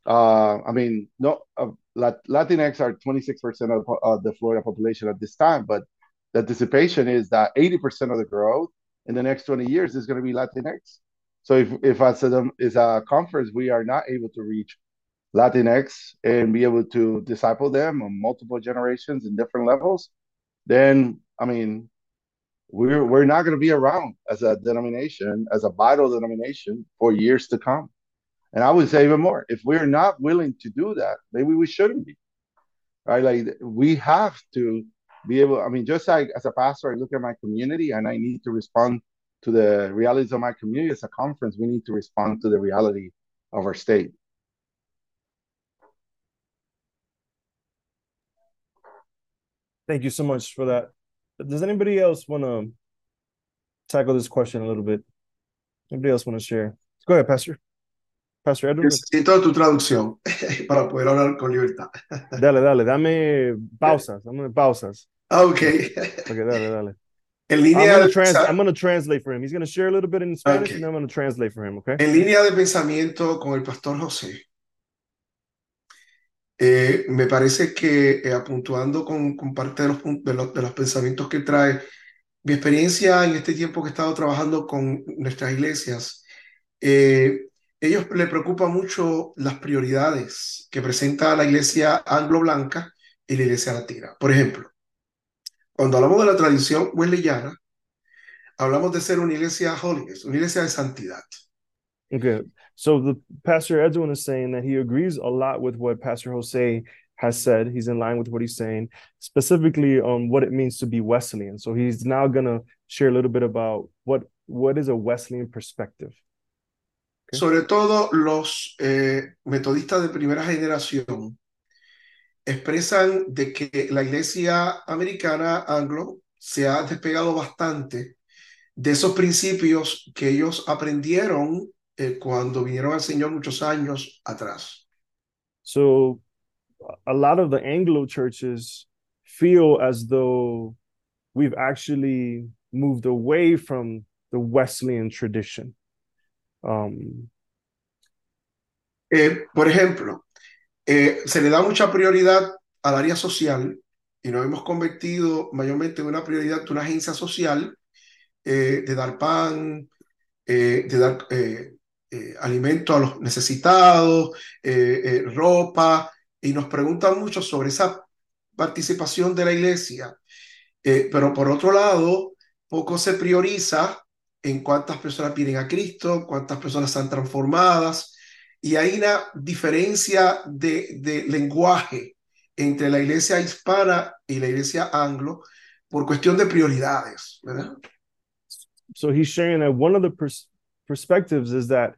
uh i mean no uh, latinx are 26% of, of the florida population at this time but the anticipation is that 80% of the growth in the next 20 years is going to be latinx. So if if as a, as a conference we are not able to reach Latinx and be able to disciple them on multiple generations and different levels, then I mean, we're we're not going to be around as a denomination, as a vital denomination for years to come. And I would say even more, if we're not willing to do that, maybe we shouldn't be. Right? Like we have to be able. I mean, just like as a pastor, I look at my community and I need to respond to the realities of my community. As a conference, we need to respond to the reality of our state. Thank you so much for that. Does anybody else want to tackle this question a little bit? Anybody else want to share? Go ahead, Pastor. Pastor Edwin. Necesito tu traducción para poder hablar con libertad. Dale, dale, dame pausas, dame pausas. Ah, ok. Ok, dale, dale. En línea, I'm gonna, trans- I'm gonna translate for him. He's gonna share a little bit in Spanish, Okay. and I'm gonna translate for him. Okay. en línea de pensamiento con el pastor José, eh, me parece que eh, apuntuando con, con parte de los, de, los, de los pensamientos que trae, mi experiencia en este tiempo que he estado trabajando con nuestras iglesias, eh, ellos le preocupa mucho las prioridades que presenta la iglesia anglo-blanca y la iglesia latina. Por ejemplo, cuando hablamos de la tradición wesleyana, hablamos de ser una iglesia holiness, una iglesia de santidad. Okay. So the Pastor Edwin is saying that he agrees a lot with what Pastor Jose has said. He's in line with what he's saying, specifically on what it means to be Wesleyan. So he's now gonna share a little bit about what what is a Wesleyan perspective. Ok. Sobre todo los eh, metodistas de primera generación expresan de que la iglesia americana anglo se ha despegado bastante de esos principios que ellos aprendieron eh, cuando vinieron al Señor muchos años atrás. So a lot of the Anglo churches feel as though we've actually moved away from the Wesleyan tradition. Um, Eh, por ejemplo, eh, se le da mucha prioridad al área social y nos hemos convertido mayormente en una prioridad de una agencia social eh, de dar pan, eh, de dar eh, alimento a los necesitados, eh, eh, ropa, y nos preguntan mucho sobre esa participación de la iglesia. Eh, pero por otro lado, poco se prioriza en cuántas personas vienen a Cristo, cuántas personas están transformadas, y hay una diferencia de, lenguaje entre la iglesia hispana y la iglesia anglo por cuestión de prioridades, ¿verdad? so he's sharing that one of the perspectives is that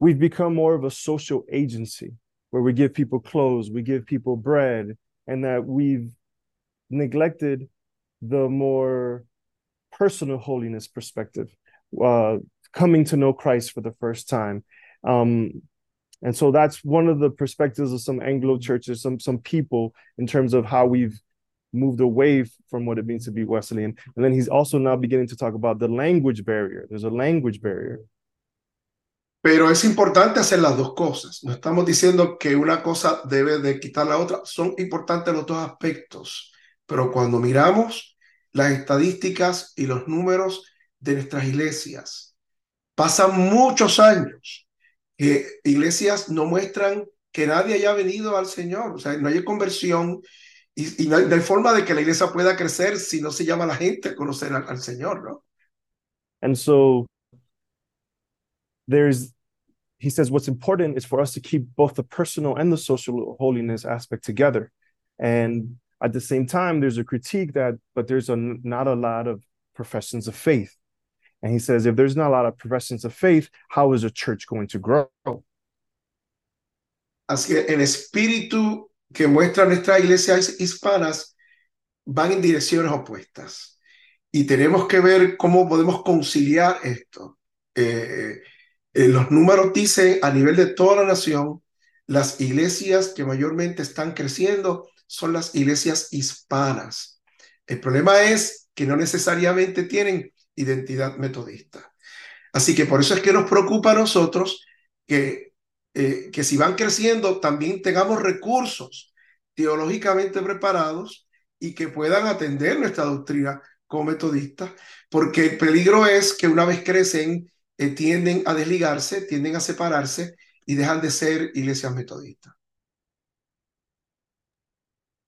we've become more of a social agency where we give people clothes, we give people bread, and that we've neglected the more personal holiness perspective, uh, coming to know Christ for the first time. Um, and so that's one of the perspectives of some Anglo churches, some some people in terms of how we've moved away from what it means to be Wesleyan. And then he's also now beginning to talk about the language barrier. There's a language barrier. Pero es importante hacer las dos cosas. No estamos diciendo que una cosa debe de quitar la otra. Son importantes los dos aspectos. Pero cuando miramos las estadísticas y los números de nuestras iglesias, pasan muchos años que iglesias no muestran que nadie haya venido al Señor. O sea, no hay conversión y, y no, hay, no, hay, forma de que la iglesia pueda crecer si no se llama a la gente a conocer al, al Señor, ¿no? And so there's he says what's important is for us to keep both the personal and the social holiness aspect together. And at the same time there's a critique that but there's a not a lot of professions of faith. And he says if there's not a lot of professions of faith how is a church going to grow? Así que el espíritu que muestran nuestras iglesias hispanas van en direcciones opuestas y tenemos que ver cómo podemos conciliar esto eh, Eh, los números dicen a nivel de toda la nación, las iglesias que mayormente están creciendo son las iglesias hispanas. El problema es que no necesariamente tienen identidad metodista. Así que por eso es que nos preocupa a nosotros que, eh, que si van creciendo también tengamos recursos teológicamente preparados y que puedan atender nuestra doctrina como metodistas, porque el peligro es que una vez crecen eh, tienden a desligarse, tienden a separarse y dejan de ser iglesias metodistas.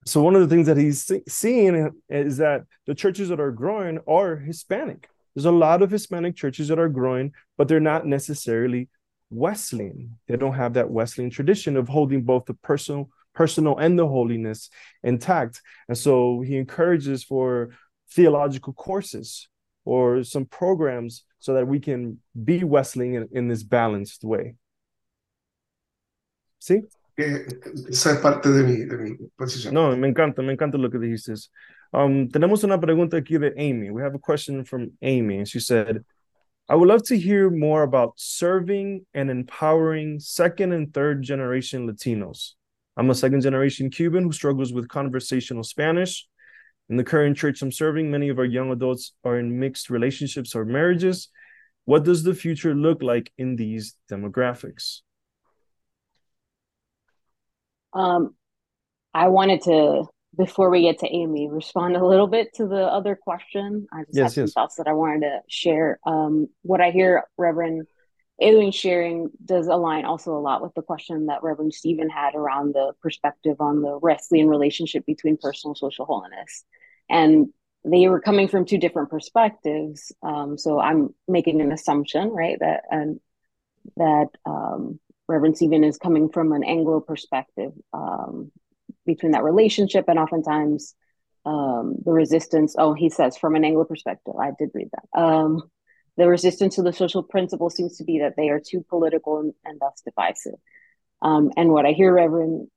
So one of the things that he's seeing is that the churches that are growing are Hispanic. There's a lot of Hispanic churches that are growing, but they're not necessarily Wesleyan. They don't have that Wesleyan tradition of holding both the personal, personal and the holiness intact. And so he encourages for theological courses or some programs so that we can be Wesleyan in, in this balanced way. ¿Sí? Eh, esa es parte de mi, de mi posición. No, me encanta, me encanta lo que dijiste. Um, tenemos una pregunta aquí de Amy. We have a question from Amy, and she said, I would love to hear more about serving and empowering second and third generation Latinos. I'm a second generation Cuban who struggles with conversational Spanish. In the current church I'm serving, many of our young adults are in mixed relationships or marriages. What does the future look like in these demographics? Um, I wanted to, before we get to Amy, respond a little bit to the other question. I just Yes, have some yes. thoughts that I wanted to share. Um, what I hear Reverend Edwin sharing does align also a lot with the question that Reverend Stephen had around the perspective on the Wesleyan relationship between personal and social holiness. And they were coming from two different perspectives. Um, so I'm making an assumption, right, that and that um, Reverend Stephen is coming from an Anglo perspective um, between that relationship, and oftentimes um, the resistance. Oh, he says from an Anglo perspective. I did read that. Um, the resistance to the social principle seems to be that they are too political and, and thus divisive. Um, and what I hear Reverend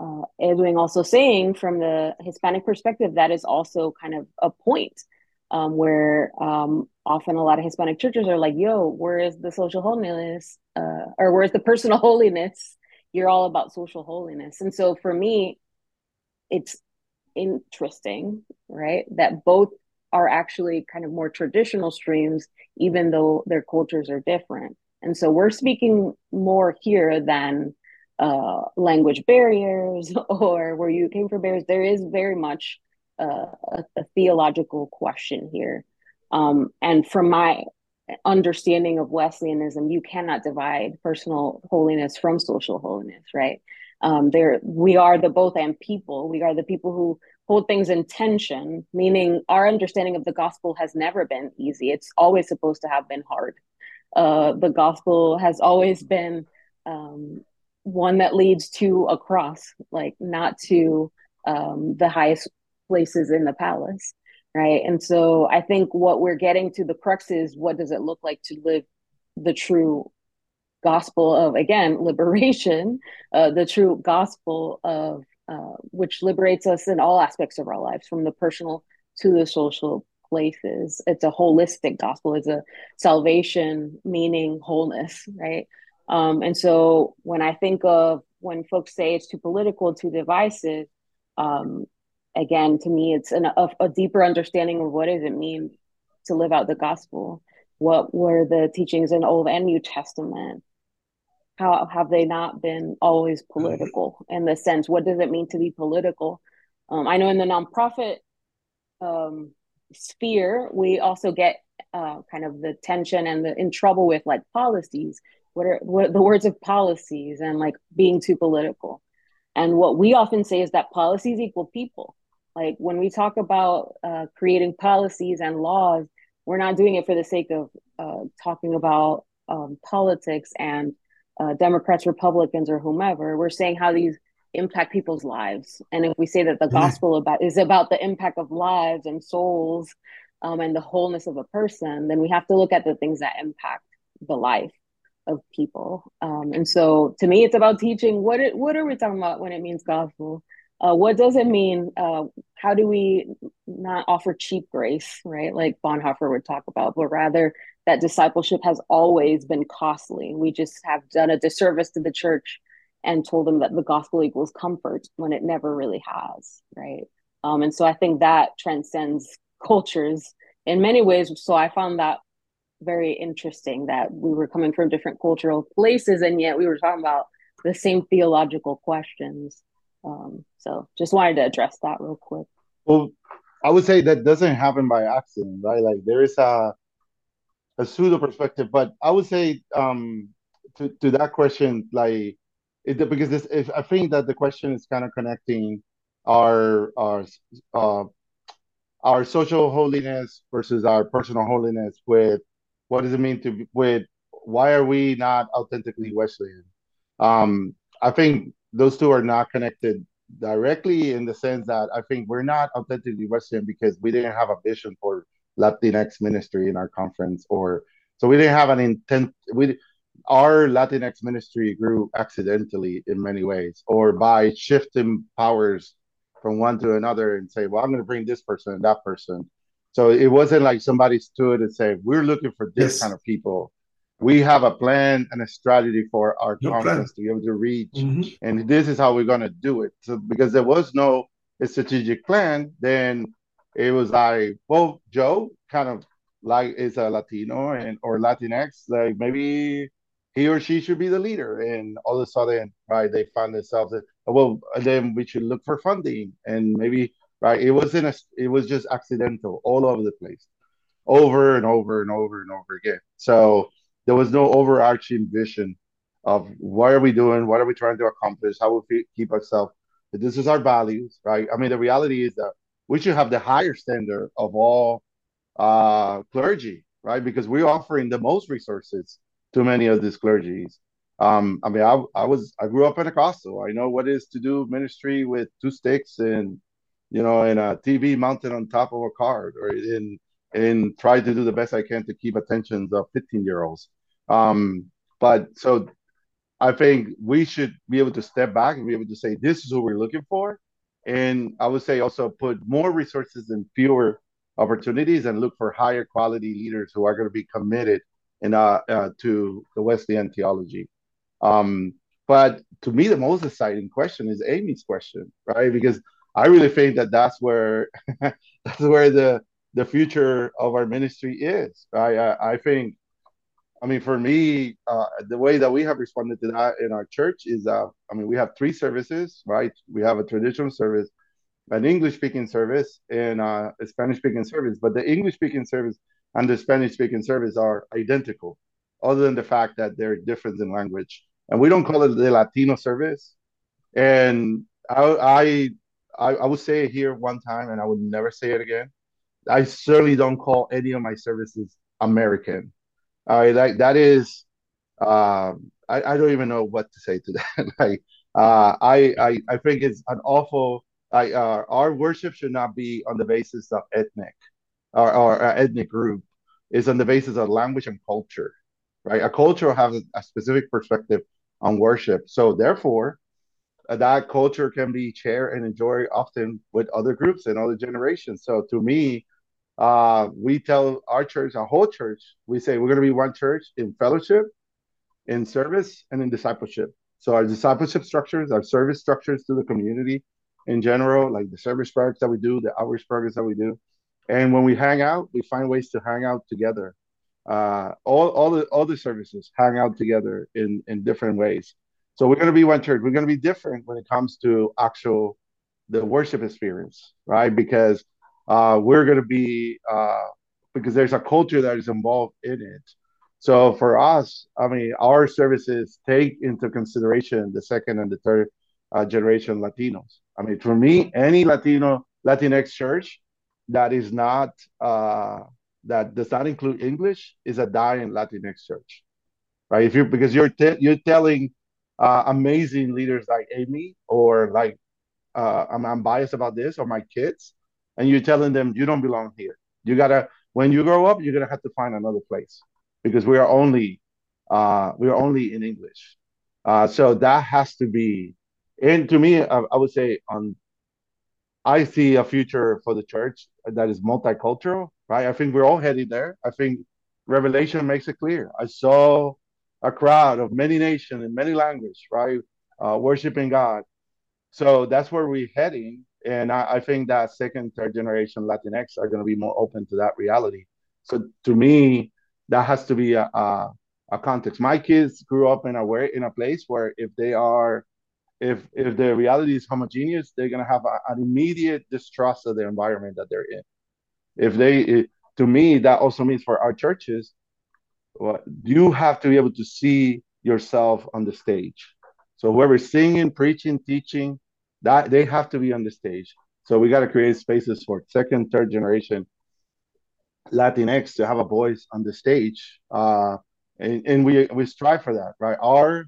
uh, Edwin also saying from the Hispanic perspective, that is also kind of a point um, where um, often a lot of Hispanic churches are like, yo, where is the social holiness? Uh, or where's the personal holiness? You're all about social holiness. And so for me, it's interesting, right? That both are actually kind of more traditional streams, even though their cultures are different. And so we're speaking more here than uh, language barriers or where you came from barriers. There is very much uh, a, a theological question here. Um, and from my understanding of Wesleyanism, you cannot divide personal holiness from social holiness, right? Um, there, we are the both and people. We are the people who hold things in tension, meaning our understanding of the gospel has never been easy. It's always supposed to have been hard. Uh, the gospel has always been um, one that leads to a cross, like not to um, the highest places in the palace, right? And so I think what we're getting to the crux is what does it look like to live the true gospel of again liberation, uh, the true gospel of uh, which liberates us in all aspects of our lives, from the personal to the social places. It's a holistic gospel. It's a salvation meaning wholeness, right? Um, and so when I think of when folks say it's too political, too divisive, um, again, to me, it's an, a, a deeper understanding of what does it mean to live out the gospel. What were the teachings in Old and New Testament? How have they not been always political in the sense? What does it mean to be political? Um, I know in the nonprofit um, sphere, we also get uh, kind of the tension and the in trouble with like policies. What are what the words of policies and like being too political? And what we often say is that policies equal people. Like when we talk about uh, creating policies and laws, we're not doing it for the sake of uh, talking about um, politics and uh, Democrats, Republicans, or whomever. We're saying how these impact people's lives. And if we say that the gospel about is about the impact of lives and souls um, and the wholeness of a person, then we have to look at the things that impact the life of people. Um, and so, to me, it's about teaching what it, what are we talking about when it means gospel? Uh, what does it mean? Uh, how do we not offer cheap grace, right? Like Bonhoeffer would talk about, but rather that discipleship has always been costly. We just have done a disservice to the church and told them that the gospel equals comfort when it never really has, right? Um, and so I think that transcends cultures in many ways. So I found that very interesting that we were coming from different cultural places and yet we were talking about the same theological questions. Um, so just wanted to address that real quick. Well, I would say that doesn't happen by accident, right? Like there is a a pseudo perspective, but I would say um, to to that question, like it because this if I think that the question is kind of connecting our our uh, our social holiness versus our personal holiness with what does it mean to be with why are we not authentically Wesleyan? Um, I think those two are not connected directly in the sense that I think we're not authentically Wesleyan because we didn't have a vision for Latinx ministry in our conference, or so we didn't have an intent. We our Latinx ministry grew accidentally in many ways, or by shifting powers from one to another and say, "Well, I'm going to bring this person and that person." So it wasn't like somebody stood and said, "We're looking for this Yes. kind of people." We have a plan and a strategy for our No plan. conference to be able to reach Mhm. and this is how we're going to do it so because there was no strategic plan then it was like, well, Joe kind of like is a Latino and or Latinx, like maybe he or she should be the leader. And all of a sudden, right, they find themselves, that, well, then we should look for funding. And maybe, right, it wasn't a, it was just accidental all over the place, over and over and over and over again. So there was no overarching vision of what are we doing, what are we trying to accomplish, how we keep ourselves. This is our values, right? I mean, the reality is that we should have the higher standard of all uh, clergy, right? Because we're offering the most resources to many of these clergies. Um, I mean, I, I was I grew up Pentecostal. I know what it is to do ministry with two sticks and you know, and a TV mounted on top of a card, or in and try to do the best I can to keep attentions of 15 year olds. Um, but so I think we should be able to step back and be able to say this is who we're looking for, and I would say also put more resources and fewer opportunities and look for higher quality leaders who are going to be committed in uh, uh, to the Wesleyan theology. Um, but to me, the most exciting question is Amy's question, right? Because I really think that that's where that's where the the future of our ministry is. I, I think, I mean, for me, uh, the way that we have responded to that in our church is, uh, I mean, we have three services, right? We have a traditional service, an English speaking service, and uh, a Spanish speaking service. But the English speaking service and the Spanish speaking service are identical, other than the fact that they're different in language. And we don't call it the Latino service. And I, I, I would say it here one time, and I would never say it again. I certainly don't call any of my services American. I like that is, uh, I, I don't even know what to say to that. like, uh, I, I, I think it's an awful. I, uh, our worship should not be on the basis of ethnic or, or uh, ethnic group. It's on the basis of language and culture, right? A culture has a, a specific perspective on worship. So therefore, uh, that culture can be shared and enjoyed often with other groups and other generations. So to me, uh, we tell our church, our whole church, we say we're going to be one church in fellowship, in service, and in discipleship. So our discipleship structures, our service structures to the community in general, like the service programs that we do, the outreach programs that we do, and when we hang out, we find ways to hang out together. Uh, all all the all the services hang out together in in different ways. So we're going to be one church. We're going to be different when it comes to actual the worship experience, right? Because uh, we're going to be uh, because there's a culture that is involved in it. So for us, I mean, our services take into consideration the second and the third uh, generation Latinos. I mean, for me, any Latino Latinx church that is not uh, that does not include English is a dying Latinx church, right? If you because you're te- you're telling uh, amazing leaders like Amy or like uh, I'm, I'm biased about this or my kids and you're telling them you don't belong here. You gotta when you grow up, you're gonna have to find another place because we are only uh, we are only in English. Uh, so that has to be, and to me, I, I would say on. I see a future for the church that is multicultural, right? I think we're all heading there. I think Revelation makes it clear. I saw a crowd of many nations and many languages, right, uh, worshiping God. So that's where we're heading, and I, I, think that second, third generation Latinx are going to be more open to that reality. So to me, that has to be a, a, a context. My kids grew up in a way in a place where if they are, if if the reality is homogeneous, they're going to have a, an immediate distrust of the environment that they're in. If they, it, to me, that also means for our churches, you have to be able to see yourself on the stage. So whoever's singing, preaching, teaching, that they have to be on the stage. So we got to create spaces for second, third generation Latinx to have a voice on the stage, uh, and, and we we strive for that, right? Our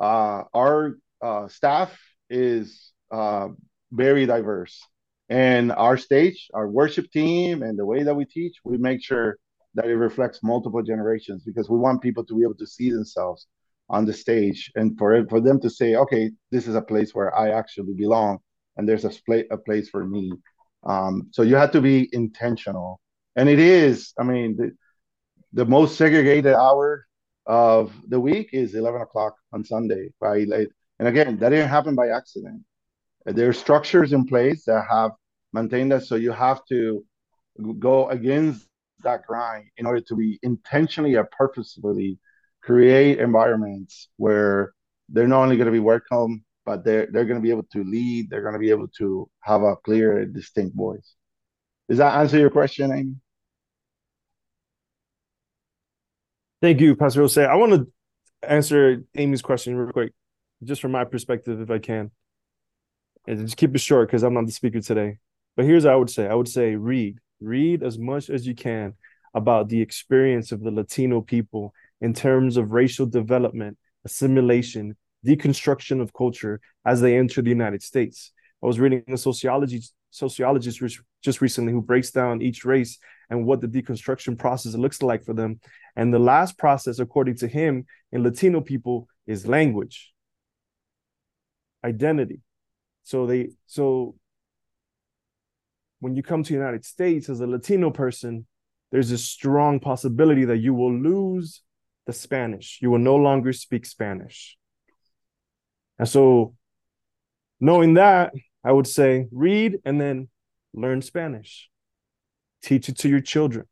uh, our uh, staff is uh, very diverse, and our stage, our worship team, and the way that we teach, we make sure that it reflects multiple generations because we want people to be able to see themselves on the stage and for for them to say okay this is a place where i actually belong and there's a, spl- a place for me. Um, so you have to be intentional. And it is i mean the, the most segregated hour of the week is 11 o'clock on sunday right? Like, and again that didn't happen by accident. There are structures in place that have maintained that. So you have to go against that grind in order to be intentionally or purposefully create environments where they're not only going to be welcome, but they're they're going to be able to lead. They're going to be able to have a clear, distinct voice. Does that answer your question, Amy? Thank you, Pastor Jose. I want to answer Amy's question real quick, just from my perspective, if I can. And just keep it short because I'm not the speaker today. But here's what I would say I would say read, read as much as you can about the experience of the Latino people in terms of racial development, assimilation, deconstruction of culture as they enter the United States. I was reading a sociology sociologist just recently who breaks down each race and what the deconstruction process looks like for them. And the last process, according to him, in Latino people is language, identity. So they so when you come to the United States as a Latino person, there's a strong possibility that you will lose the Spanish. You will no longer speak Spanish. And so knowing that, I would say read and then learn Spanish. Teach it to your children.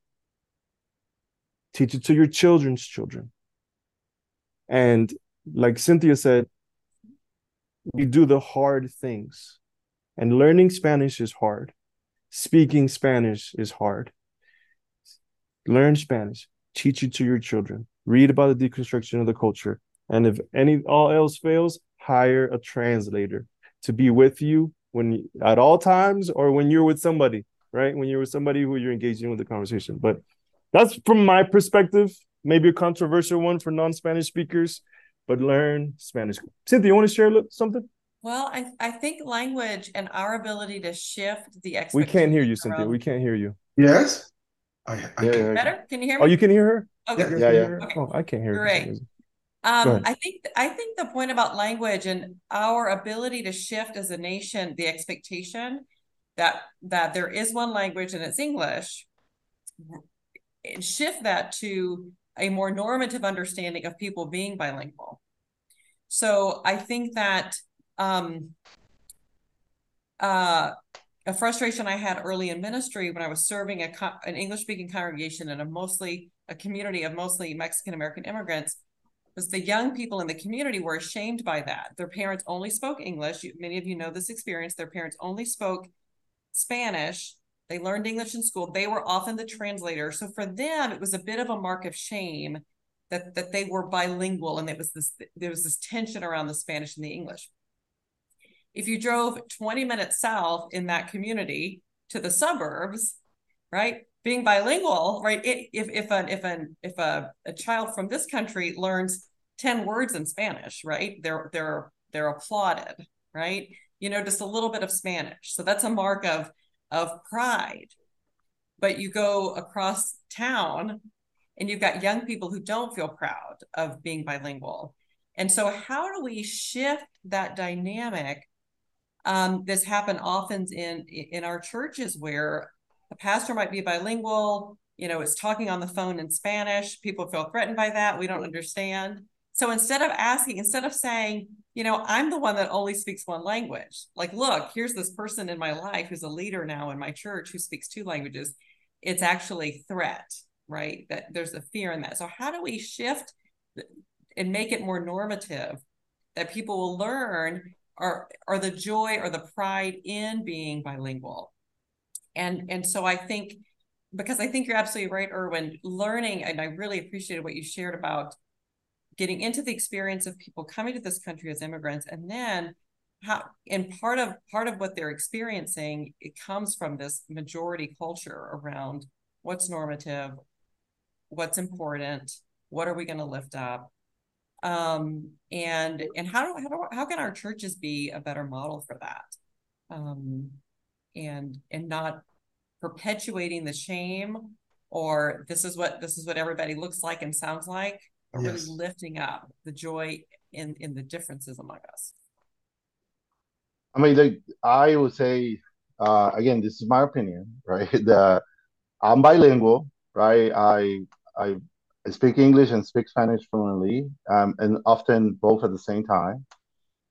Teach it to your children's children. And like Cynthia said, we do the hard things. And learning Spanish is hard. Speaking Spanish is hard. Learn Spanish. Teach it to your children. Read about the deconstruction of the culture. And if any all else fails, hire a translator to be with you when at all times or when you're with somebody, right? When you're with somebody who you're engaging with the conversation. But that's from my perspective, maybe a controversial one for non-Spanish speakers, but learn Spanish. Cynthia, you want to share something? Well, I, I think language and our ability to shift the We can't hear you, Cynthia. We can't hear you. Yes. I, I Yeah, can- better. Can you hear oh, me? Oh, you can hear her? Okay. You Yeah, yeah. Okay. Oh, I can't hear her. for some Great. reason. Um. I think I think the point about language and our ability to shift as a nation, the expectation that that there is one language and it's English, and shift that to a more normative understanding of people being bilingual. So I think that um, uh, a frustration I had early in ministry when I was serving a co- an English speaking congregation in a mostly a community of mostly Mexican American immigrants was the young people in the community were ashamed by that. Their parents only spoke English. You, many of you know this experience. Their parents only spoke Spanish. They learned English in school. They were often the translator. So for them, it was a bit of a mark of shame that that they were bilingual and it was this there was this tension around the Spanish and the English. If you drove 20 minutes south in that community to the suburbs, right? Being bilingual, right? It, if if an if an if a, a child from this country learns 10 words in Spanish, right? They're they're they're applauded, right? You know, just a little bit of Spanish. So that's a mark of of pride. But you go across town and you've got young people who don't feel proud of being bilingual. And so how do we shift that dynamic? Um, this happen often in in our churches where a pastor might be bilingual, you know, is talking on the phone in Spanish. People feel threatened by that. We don't understand. So instead of asking, instead of saying, you know, I'm the one that only speaks one language, like, look, here's this person in my life who's a leader now in my church who speaks two languages. It's actually threat, right? That there's a fear in that. So how do we shift and make it more normative that people will learn or or the joy or the pride in being bilingual? And and so I think because I think you're absolutely right, Erwin, learning, and I really appreciated what you shared about getting into the experience of people coming to this country as immigrants and then how and part of part of what they're experiencing it comes from this majority culture around what's normative what's important what are we going to lift up? Um and and how do, how do how can our churches be a better model for that? Um and and not perpetuating the shame or this is what this is what everybody looks like and sounds like or Yes. really lifting up the joy in in the differences among us I mean, like I would say, uh, again, this is my opinion, right? The I'm bilingual, right? I I speak English and speak Spanish fluently, um, and often both at the same time.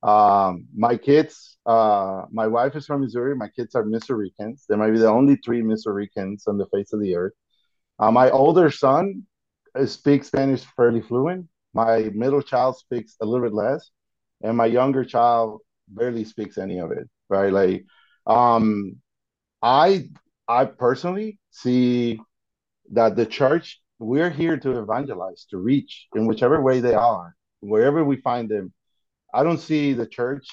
Um, my kids, uh, my wife is from Missouri. My kids are Missouricans. They might be the only three Missouricans on the face of the earth. Uh, my older son speaks Spanish fairly fluent. My middle child speaks a little bit less, and my younger child barely speaks any of it. Right, like, um, I I personally see that the church we're here to evangelize, to reach in whichever way they are, wherever we find them. I don't see the church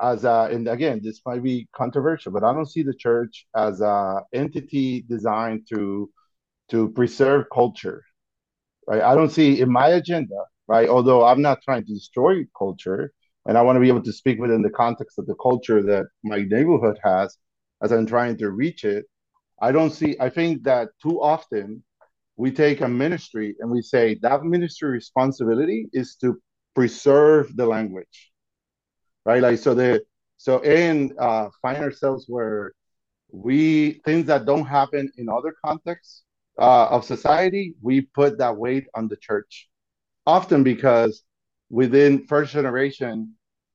as a, and again, this might be controversial, but I don't see the church as a entity designed to to preserve culture, right? I don't see in my agenda, right? Although I'm not trying to destroy culture, and I want to be able to speak within the context of the culture that my neighborhood has, as I'm trying to reach it. I don't see. I think that too often we take a ministry and we say that ministry responsibility is to preserve the language right like so the so and uh find ourselves where we things that don't happen in other contexts uh, of society we put that weight on the church often because within first generation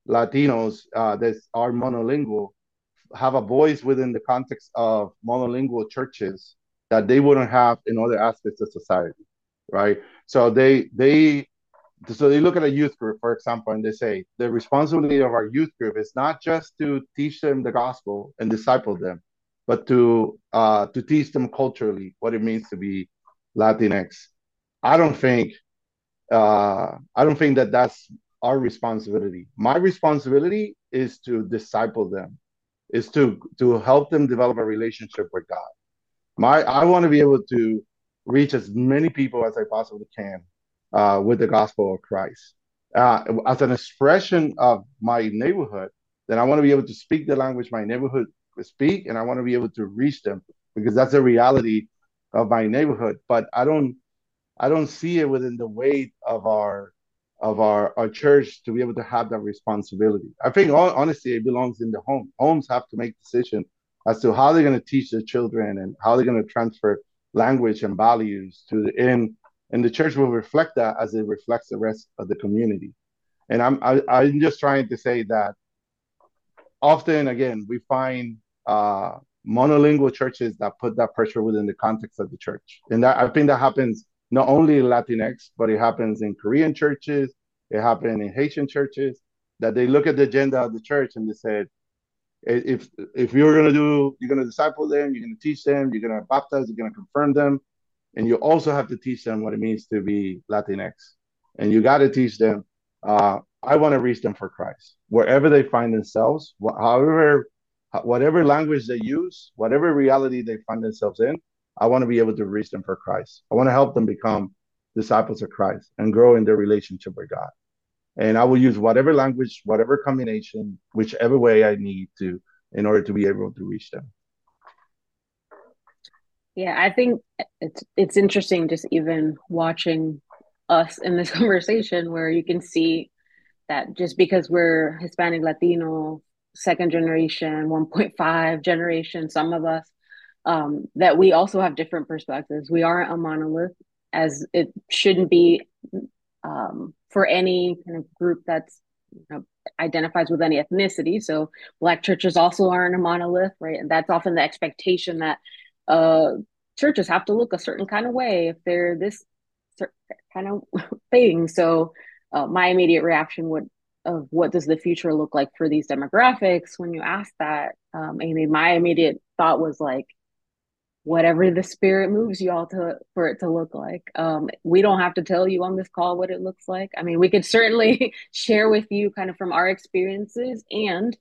latinos uh, that are monolingual have a voice within the context of monolingual churches that they wouldn't have in other aspects of society, right? So they they so they look at a youth group, for example, and they say the responsibility of our youth group is not just to teach them the gospel and disciple them, but to uh, to teach them culturally what it means to be Latinx. I don't think uh, I don't think that that's our responsibility. My responsibility is to disciple them, is to to help them develop a relationship with God my I want to be able to reach as many people as I possibly can uh, with the gospel of Christ. Uh, as an expression of my neighborhood, then I want to be able to speak the language my neighborhood speak, and I want to be able to reach them because that's the reality of my neighborhood. But I don't, I don't see it within the weight of our of our, our church to be able to have that responsibility. I think honestly, it belongs in the home. Homes have to make decisions as to how they're going to teach their children and how they're going to transfer language and values to the in and the church will reflect that as it reflects the rest of the community. And i'm I, i am just trying to say that often again we find uh, monolingual churches that put that pressure within the context of the church. And that i think that happens not only in latinx but it happens in korean churches. It happens in haitian churches that they look at the agenda of the church and they said if if you're gonna do you're gonna disciple them you're gonna teach them you're gonna baptize you're gonna confirm them and you also have to teach them what it means to be latinx. And you got to teach them uh, i want to reach them for christ. Wherever they find themselves however whatever language they use whatever reality they find themselves in i want to be able to reach them for christ. I want to help them become disciples of christ and grow in their relationship with god. And I will use whatever language, whatever combination, whichever way I need to in order to be able to reach them. Yeah, I think it's it's interesting just even watching us in this conversation where you can see that just because we're Hispanic, Latino, second generation, 1.5 generation, some of us, um, that we also have different perspectives. We aren't a monolith, as it shouldn't be um, for any kind of group that's you know, identifies with any ethnicity. So black churches also aren't a monolith, right? And that's often the expectation that uh, churches have to look a certain kind of way if they're this kind of thing. So uh, my immediate reaction would of what does the future look like for these demographics when you ask that um, amy my immediate thought was like whatever the spirit moves you all to for it to look like. Um, we don't have to tell you on this call what it looks like. I mean, we could certainly share with you kind of from our experiences and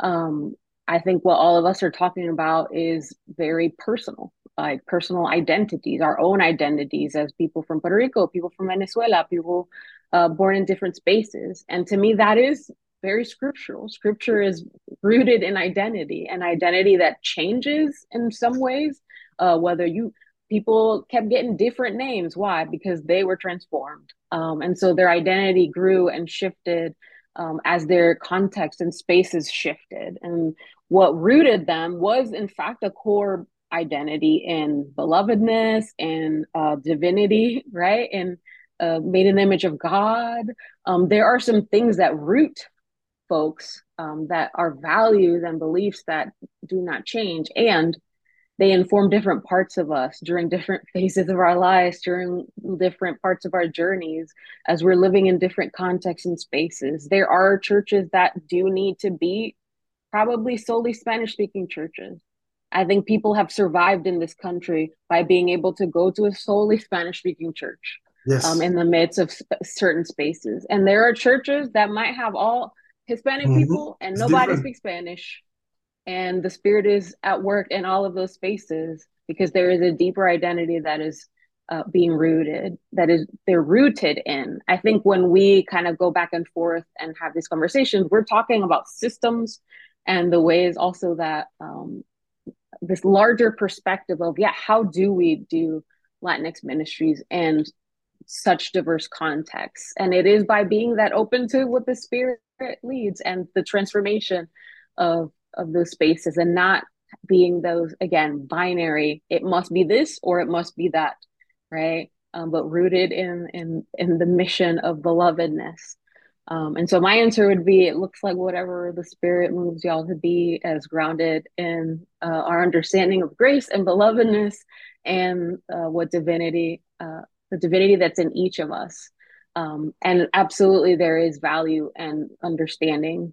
um, I think what all of us are talking about is very personal, like personal identities, our own identities as people from Puerto Rico, people from Venezuela, people uh, born in different spaces. And to me, that is very scriptural. Scripture is rooted in identity, and identity that changes in some ways uh, whether you people kept getting different names. Why? Because they were transformed. Um, and so their identity grew and shifted um, as their context and spaces shifted. And what rooted them was, in fact, a core identity in belovedness and uh, divinity, right? And uh, made the image of God. Um, there are some things that root folks um, that are values and beliefs that do not change and they inform different parts of us during different phases of our lives during different parts of our journeys as we're living in different contexts and spaces there are churches that do need to be probably solely spanish speaking churches i think people have survived in this country by being able to go to a solely spanish speaking church Yes. um, in the midst of sp- certain spaces and there are churches that might have all hispanic Mhm. people and It's nobody different. speaks spanish and the spirit is at work in all of those spaces because there is a deeper identity that is uh, being rooted that is they're rooted in i think when we kind of go back and forth and have these conversations we're talking about systems and the ways also that um, this larger perspective of yeah how do we do latinx ministries and such diverse contexts? And it is by being that open to what the spirit leads and the transformation of of those spaces and not being those again binary it must be this or it must be that right? Um, but rooted in in in the mission of belovedness um, and so my answer would be it looks like whatever the spirit moves y'all to be as grounded in uh, our understanding of grace and belovedness and uh, what divinity uh, the divinity that's in each of us. Um, and absolutely there is value and understanding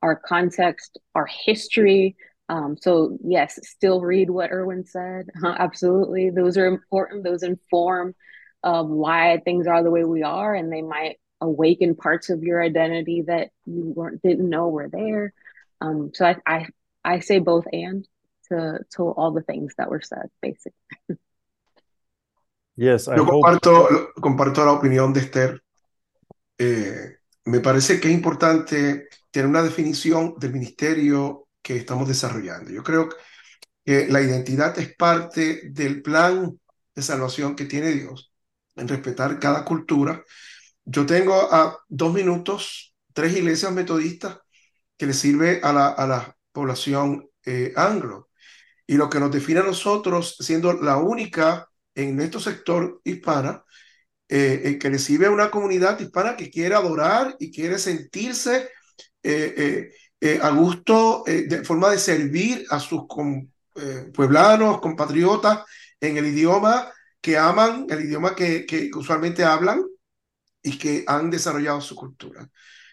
our context our history. Um, so yes still read what erwin said. Absolutely. Those are important. Those inform uh, why things are the way we are and they might awaken parts of your identity that you weren't didn't know were there um, so I, I i say both and to to all the things that were said basically Yes, I Yo hope. comparto, comparto la opinión de Esther. Eh, me parece que es importante tener una definición del ministerio que estamos desarrollando. Yo creo que la identidad es parte del plan de salvación que tiene Dios, en respetar cada cultura. Yo tengo a dos minutos tres iglesias metodistas que le sirve a la, a la población eh, anglo. Y lo que nos define a nosotros, siendo la única en nuestro sector hispana, eh, eh, que recibe a una comunidad hispana que quiere adorar y quiere sentirse a gusto de forma de servir a sus com, pueblanos, compatriotas en el idioma que aman, el idioma que, usualmente hablan y que han desarrollado su cultura.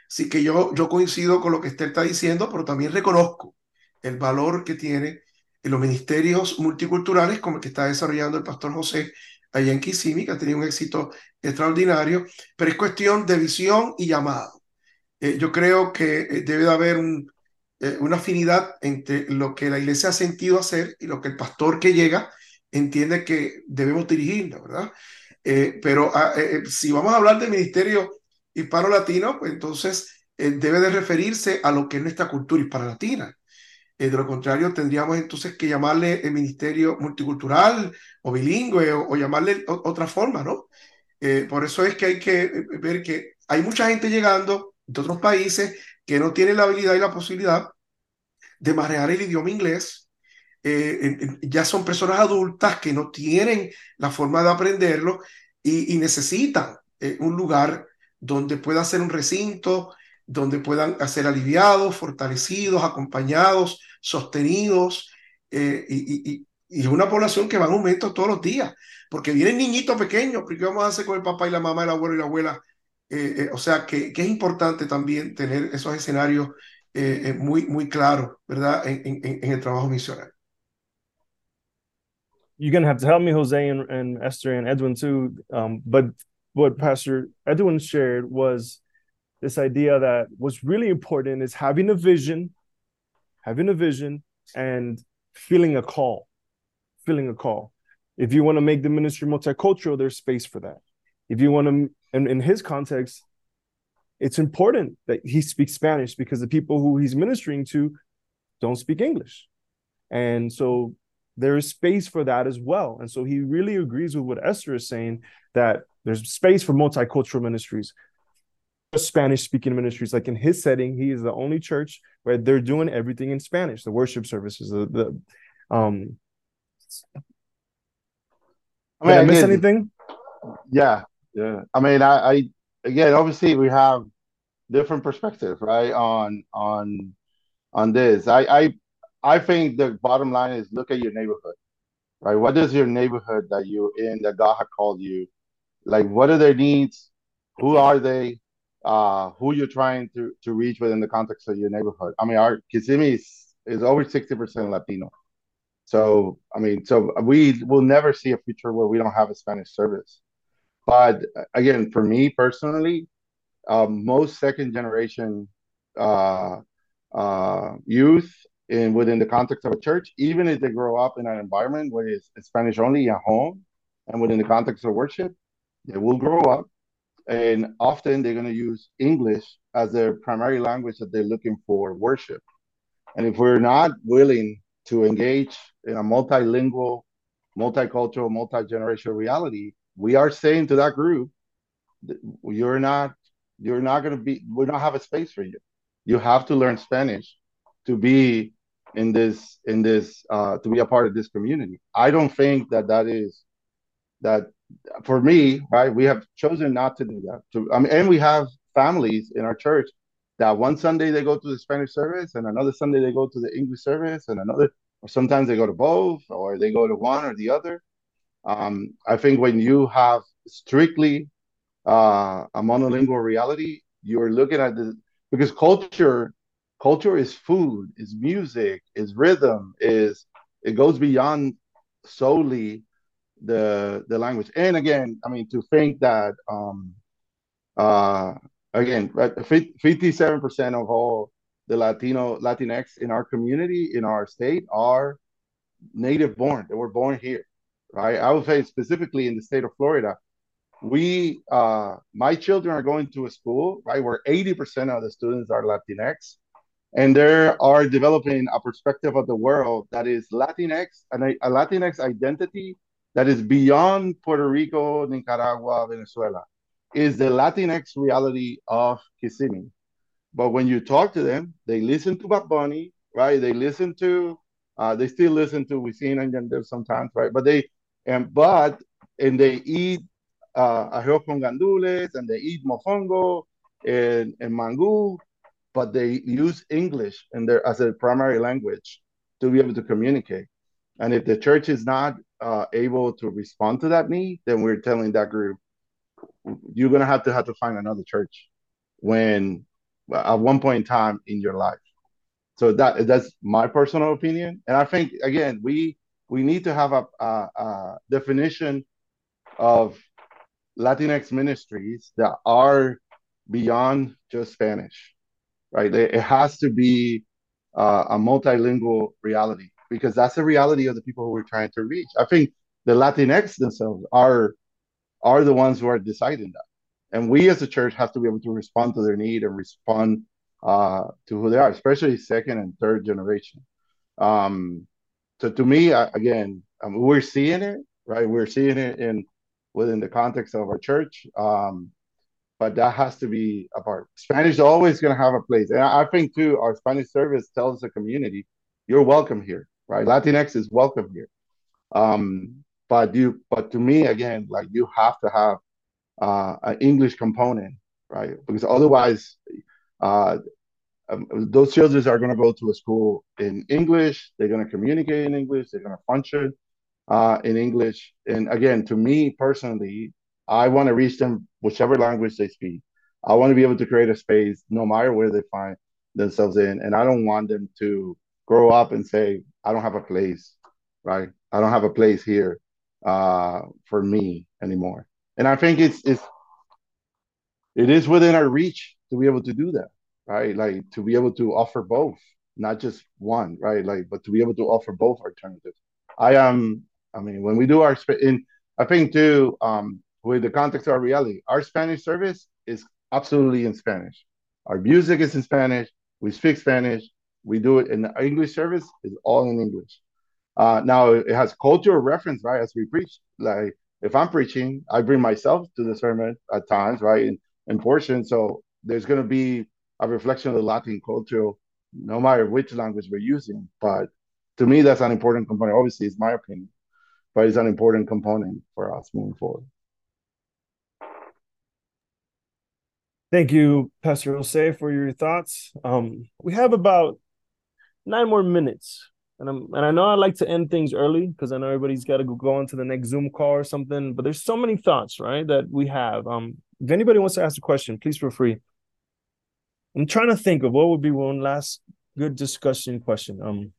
Así que yo, yo coincido con lo que Esther está diciendo, pero también reconozco el valor que tiene en los ministerios multiculturales como el que está desarrollando el pastor José allá en Kissimmee, que ha tenido un éxito extraordinario, pero es cuestión de visión y llamado. Eh, yo creo que eh, debe de haber un, eh, una afinidad entre lo que la iglesia ha sentido hacer y lo que el pastor que llega entiende que debemos dirigirla, ¿verdad? Pero ah, si vamos a hablar del ministerio hispano-latino, pues entonces debe de referirse a lo que es nuestra cultura hispano-latina. Eh, de lo contrario, tendríamos entonces que llamarle el ministerio multicultural o bilingüe o, llamarle otra forma, ¿no? Eh, por eso es que hay que ver que hay mucha gente llegando de otros países que no tienen la habilidad y la posibilidad de manejar el idioma inglés. Eh, ya son personas adultas que no tienen la forma de aprenderlo y, y necesitan un lugar donde pueda ser un recinto, donde puedan ser aliviados, fortalecidos, acompañados, sostenidos, eh, y, es una población que va en aumento todos los días, porque vienen niñitos pequeños, porque vamos a hacer con el papá y la mamá, el abuelo y la abuela? Eh, eh, o sea, que, que, es importante también tener esos escenarios eh, muy, muy claros, ¿verdad?, en, en, en, el trabajo misional. You're to have to help me, Jose and, and Esther and Edwin, too. Um, but what Pastor Edwin shared was this idea that what's really important is having a vision, having a vision, and feeling a call, feeling a call. If you want to make the ministry multicultural, there's space for that. If you want to, and in his context, it's important that he speaks Spanish because the people who he's ministering to don't speak English. And so there is space for that as well. And so he really agrees with what Esther is saying that there's space for multicultural ministries. Spanish speaking ministries. Like in his setting, he is the only church where they're doing everything in Spanish, the worship services, the, the um I mean, Did I miss again, anything? Yeah, yeah. I mean, I, I again, obviously, we have different perspective, right? On on on this. I I I think the bottom line is look at your neighborhood, right? What is your neighborhood that you're in that God had called you? Like, what are their needs? Who are they? Uh, who you're trying to to reach within the context of your neighborhood? I mean, our Kissimmee is, is over sixty percent Latino. So I mean, so we will never see a future where we don't have a Spanish service. But again, for me personally, um, most second generation uh, uh, youth in within the context of a church, even if they grow up in an environment where it's Spanish only at home and within the context of worship, they will grow up and often they're going to use English as their primary language that they're looking for worship. And if we're not willing to engage in a multilingual, multicultural, multi-generational reality, we are saying to that group, you're not, you're not going to be, we don't have a space for you. You have to learn Spanish to be in this, in this, uh, to be a part of this community. I don't think that that is, that for me, right, we have chosen not to do that. To, I mean, and we have families in our church that one Sunday they go to the Spanish service and another Sunday they go to the English service and another, or sometimes they go to both or they go to one or the other. Um, I think when you have strictly uh, a monolingual reality, you're looking at the because culture, culture is food, is music, is rhythm, is it goes beyond solely the the language. And again, I mean to think that um, uh, again, 57% of all the Latino Latinx in our community in our state are native born. They were born here, right? I would say specifically in the state of Florida, we uh, my children are going to a school right where 80% of the students are Latinx, and they are developing a perspective of the world that is Latinx and a, Latinx identity that is beyond Puerto Rico, Nicaragua, Venezuela, is the Latinx reality of Kissimmee. But when you talk to them, they listen to Bad Bunny, right? They listen to, uh, they still listen to Wisin and Yandel sometimes, right? But they, and but, and they eat uh, arroz con gandules, and they eat mofongo and, and mango, but they use English in their, as a primary language to be able to communicate. And if the church is not uh, able to respond to that need, then we're telling that group, you're gonna have to have to find another church when at one point in time in your life. So that that's my personal opinion, and I think again we we need to have a, a, a definition of Latinx ministries that are beyond just Spanish, right? It has to be uh, a multilingual reality because that's the reality of the people who we're trying to reach. I think the Latinx themselves are are the ones who are deciding that, and we as a church have to be able to respond to their need and respond uh, to who they are, especially second and third generation. Um, so to me, again, um, we're seeing it, right? We're seeing it in within the context of our church. Um, but that has to be a part. Spanish is always going to have a place, and I think too, our Spanish service tells the community, "You're welcome here." right? Latinx is welcome here. Um, but you, but to me, again, like you have to have uh, an English component, right? Because otherwise, uh, um, those children are going to go to a school in English. They're going to communicate in English. They're going to function uh, in English. And again, to me personally, I want to reach them whichever language they speak. I want to be able to create a space no matter where they find themselves in, and I don't want them to grow up and say, I don't have a place, right? I don't have a place here uh, for me anymore. And I think it's it's it is within our reach to be able to do that, right? Like to be able to offer both, not just one, right? Like, but to be able to offer both alternatives. I am, um, I mean, when we do our in, I think too, um, with the context of our reality, our Spanish service is absolutely in Spanish. Our music is in Spanish. We speak Spanish. We do it in the English service, it's all in English. Uh, now it has cultural reference, right? As we preach, like if I'm preaching, I bring myself to the sermon at times, right? In, in portion. So there's going to be a reflection of the Latin culture, no matter which language we're using. But to me, that's an important component. Obviously, it's my opinion, but it's an important component for us moving forward. Thank you, Pastor Jose, for your thoughts. Um, we have about nine more minutes, and I'm and I know I like to end things early because I know everybody's got to go on to the next Zoom call or something. But there's so many thoughts, right, that we have. Um, if anybody wants to ask a question, please feel free. I'm trying to think of what would be one last good discussion question. Um,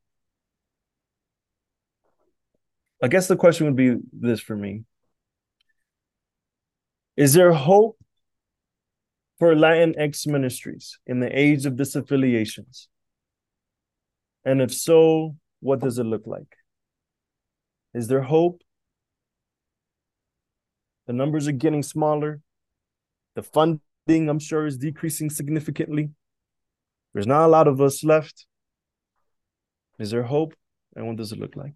I guess the question would be this for me: Is there hope for Latinx ministries in the age of disaffiliations? And if so, what does it look like? Is there hope? The numbers are getting smaller. The funding, I'm sure, is decreasing significantly. There's not a lot of us left. Is there hope? And what does it look like?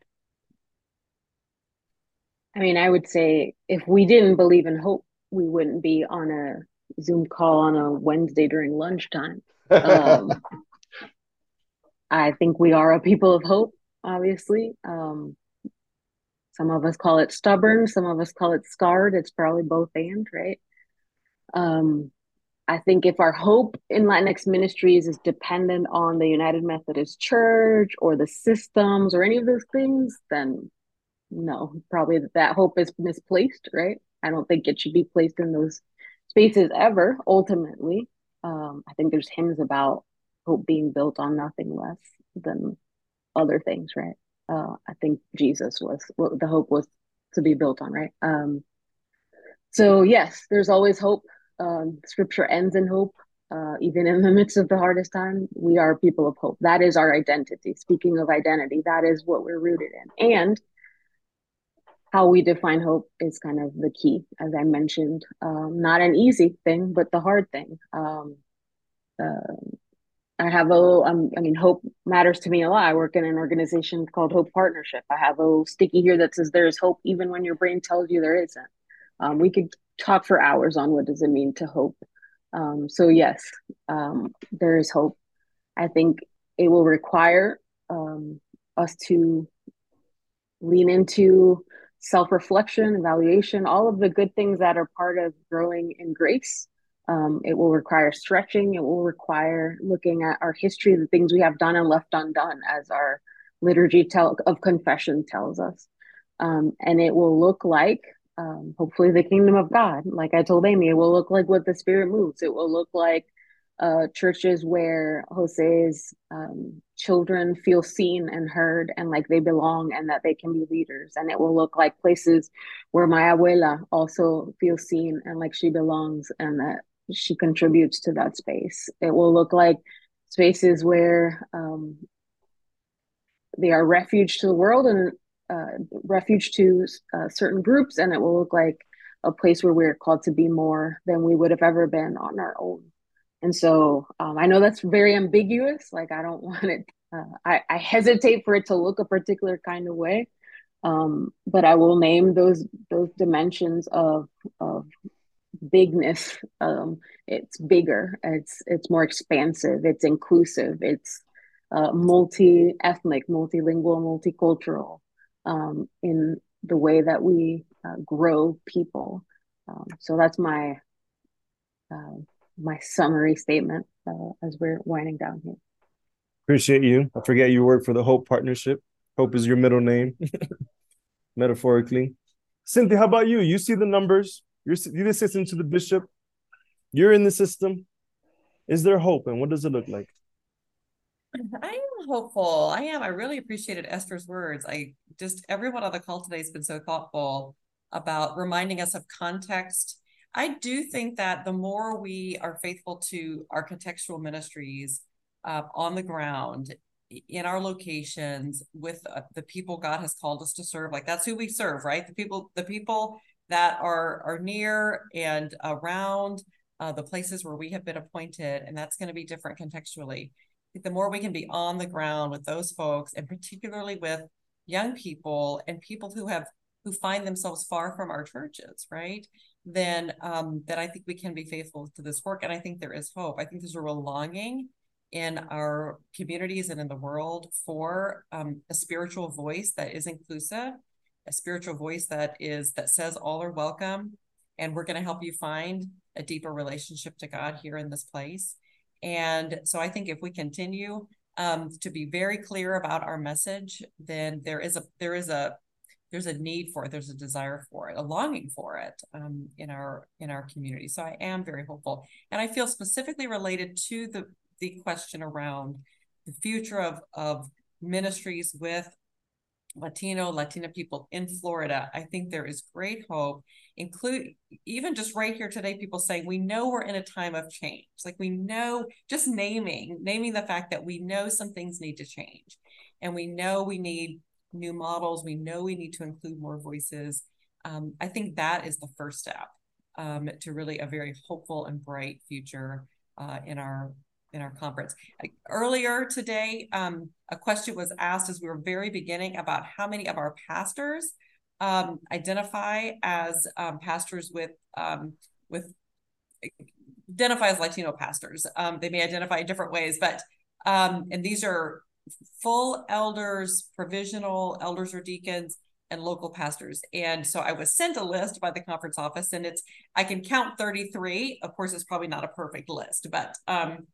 I mean, I would say if we didn't believe in hope, we wouldn't be on a Zoom call on a Wednesday during lunchtime. Um, I think we are a people of hope, obviously. Um, some of us call it stubborn, some of us call it scarred. It's probably both and, right? Um, I think if our hope in Latinx ministries is dependent on the United Methodist Church or the systems or any of those things, then no, probably that hope is misplaced, right? I don't think it should be placed in those spaces ever ultimately. Um, i think there's hymns about hope being built on nothing less than other things right? Uh, i think jesus was what the hope was to be built on right? Um, so yes there's always hope. Um, scripture ends in hope uh, even in the midst of the hardest time. We are people of hope. That is our identity. Speaking of identity that is what we're rooted in. And how we define hope is kind of the key, as I mentioned. Um, not an easy thing, but the hard thing. Um, uh, I have a little, um, I mean, hope matters to me a lot. I work in an organization called Hope Partnership. I have a little sticky here that says there is hope even when your brain tells you there isn't. Um, we could talk for hours on what does it mean to hope. Um, so yes, um, there is hope. I think it will require us to lean into self reflection, evaluation, all of the good things that are part of growing in grace. Um, it will require stretching. It will require looking at our history, the things we have done and left undone, as our liturgy tell, of confession tells us. Um, and it will look like, um, hopefully, the kingdom of God. Like I told Amy, it will look like what the Spirit moves. It will look like uh, churches where Jose's um, children feel seen and heard and like they belong and that they can be leaders. And it will look like places where my abuela also feels seen and like she belongs and that she contributes to that space. It will look like spaces where um, they are refuge to the world and uh, refuge to uh, certain groups. And it will look like a place where we're called to be more than we would have ever been on our own. And so um, I know that's very ambiguous. Like I don't want it. Uh, I, I hesitate for it to look a particular kind of way. Um, but I will name those those dimensions of of bigness. Um, it's bigger. It's it's more expansive. It's inclusive. It's uh, multi-ethnic, multilingual, multicultural um, in the way that we uh, grow people. Um, so that's my uh, my summary statement uh, as we're winding down here. Appreciate you. I forget you work for the Hope Partnership. Hope is your middle name, metaphorically. Cynthia, how about you? You see the numbers. You're you're assistant to the bishop. You're in the system. Is there hope, and what does it look like? I am hopeful. I am. I really appreciated Esther's words. I just everyone on the call today has been so thoughtful about reminding us of context I do think that the more we are faithful to our contextual ministries uh, on the ground in our locations with uh, the people God has called us to serve, like that's who we serve, right? The people, the people that are are near and around uh, the places where we have been appointed, and that's going to be different contextually. The more we can be on the ground with those folks, and particularly with young people and people who have who find themselves far from our churches, right? Then um, then I think we can be faithful to this work. And I think there is hope. I think there's a real longing in our communities and in the world for um, a spiritual voice that is inclusive, a spiritual voice that is that says all are welcome, and we're going to help you find a deeper relationship to God here in this place. And so I think if we continue um, to be very clear about our message, then there is a there is a there's a need for it, there's a desire for it, a longing for it um, in our in our community. So I am very hopeful, and I feel specifically related to the the question around the future of of ministries with Latino, Latina people in Florida. I think there is great hope, include even just right here today, people saying we know we're in a time of change. Like we know just naming, naming the fact that we know some things need to change. And we know we need new models. We know we need to include more voices. Um, I think that is the first step um, to really a very hopeful and bright future uh, in our in our conference. Earlier today, um, a question was asked as we were very beginning about how many of our pastors um, identify as um, pastors with um, with identify as Latino pastors. They may identify in different ways, but and these are full elders, provisional elders or deacons, and local pastors. And so I was sent a list by the conference office, and it's I can count 33. Of course, it's probably not a perfect list, but um,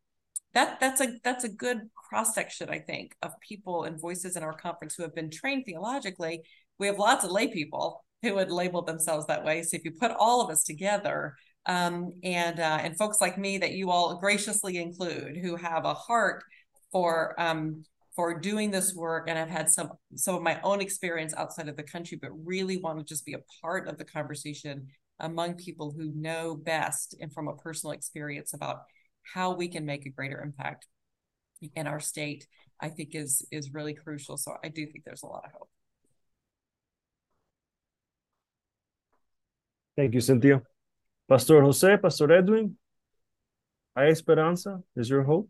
that that's a that's a good cross section, I think, of people and voices in our conference who have been trained theologically. We have lots of lay people who would label themselves that way. So if you put all of us together, um, and uh, and folks like me that you all graciously include, who have a heart for um, for doing this work, and I've had some some of my own experience outside of the country, but really want to just be a part of the conversation among people who know best and from a personal experience about how we can make a greater impact in our state, I think is is really crucial. So I do think there's a lot of hope. Thank you, Cynthia. Pastor Jose, Pastor Edwin, hay esperanza? Is your hope?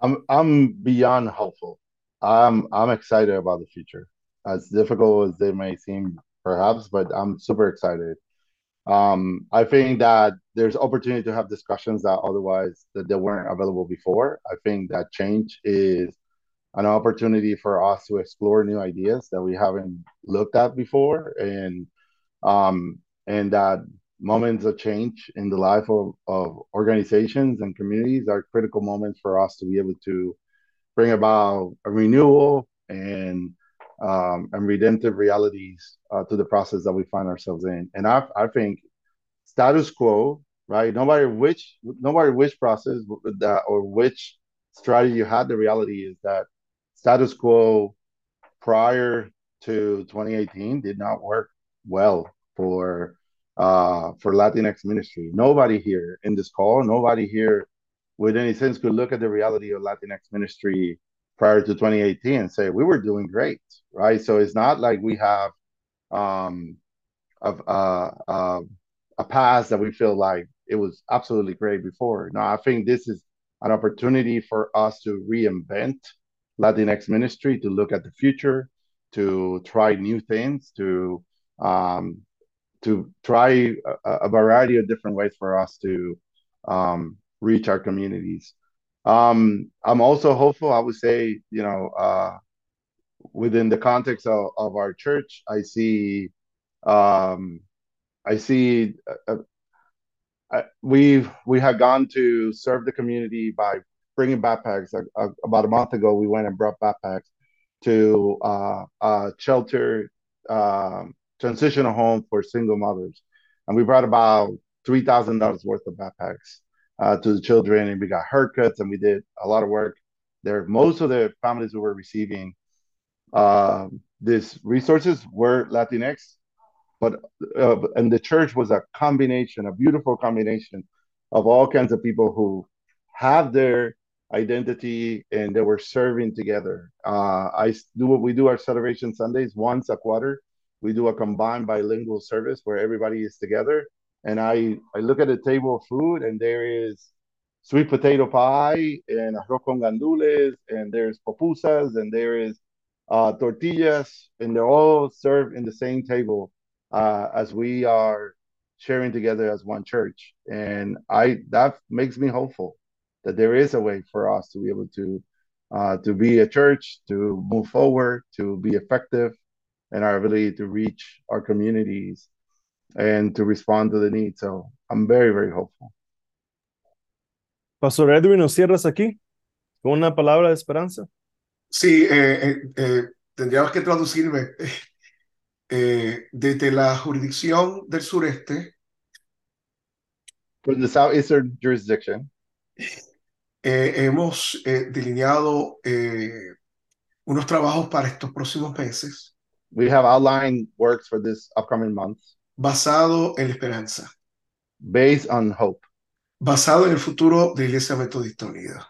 I'm I'm beyond hopeful. I'm I'm excited about the future. As difficult as they may seem, perhaps, but I'm super excited um, I think that there's opportunity to have discussions that otherwise that they weren't available before. I think that change is an opportunity for us to explore new ideas that we haven't looked at before, and um, and that moments of change in the life of, of organizations and communities are critical moments for us to be able to bring about a renewal and um, and redemptive realities uh, to the process that we find ourselves in. And I, I think status quo, right? No matter which, no matter which process that or which strategy you had, the reality is that status quo prior to 2018 did not work well for uh, for Latinx ministry. Nobody here in this call, nobody here with any sense could look at the reality of Latinx ministry prior to 2018 and say we were doing great, right? So it's not like we have um, a, uh, a past that we feel like it was absolutely great before. No, I think this is an opportunity for us to reinvent Latinx ministry, to look at the future, to try new things, to um, to try a, a, variety of different ways for us to um, reach our communities. Um, I'm also hopeful. I would say, you know, uh, within the context of, of our church, I see, um, I see, uh, uh I, we have gone to serve the community by bringing backpacks. Uh, about a month ago, we went and brought backpacks to uh, shelter um, transitional home for single mothers, and we brought about three thousand dollars worth of backpacks uh, to the children, and we got haircuts, and we did a lot of work there. Most of the families who were receiving uh, these resources were Latinx, but uh, and the church was a combination, a beautiful combination of all kinds of people who have their identity and they were serving together. Uh, I do what we do our celebration Sundays once a quarter. We do a combined bilingual service where everybody is together. And I I look at the table of food and there is sweet potato pie and arroz con gandules and there's pupusas and there is uh, tortillas and they're all served in the same table uh, as we are sharing together as one church. And I that makes me hopeful that there is a way for us to be able to uh, to be a church to move forward to be effective in our ability to reach our communities and to respond to the needs. So I'm very, very hopeful. Pastor Edwin, ¿nos cierras aquí con una palabra de esperanza? Sí, eh, eh, eh, tendríamos que traducirme. Eh, desde la jurisdicción del sureste, From the southeastern jurisdiction, eh, hemos eh, delineado eh, unos trabajos para estos próximos meses we have outlined works for this upcoming month. Basado en la esperanza, based on hope, basado en el futuro de Iglesia Metodista Unida.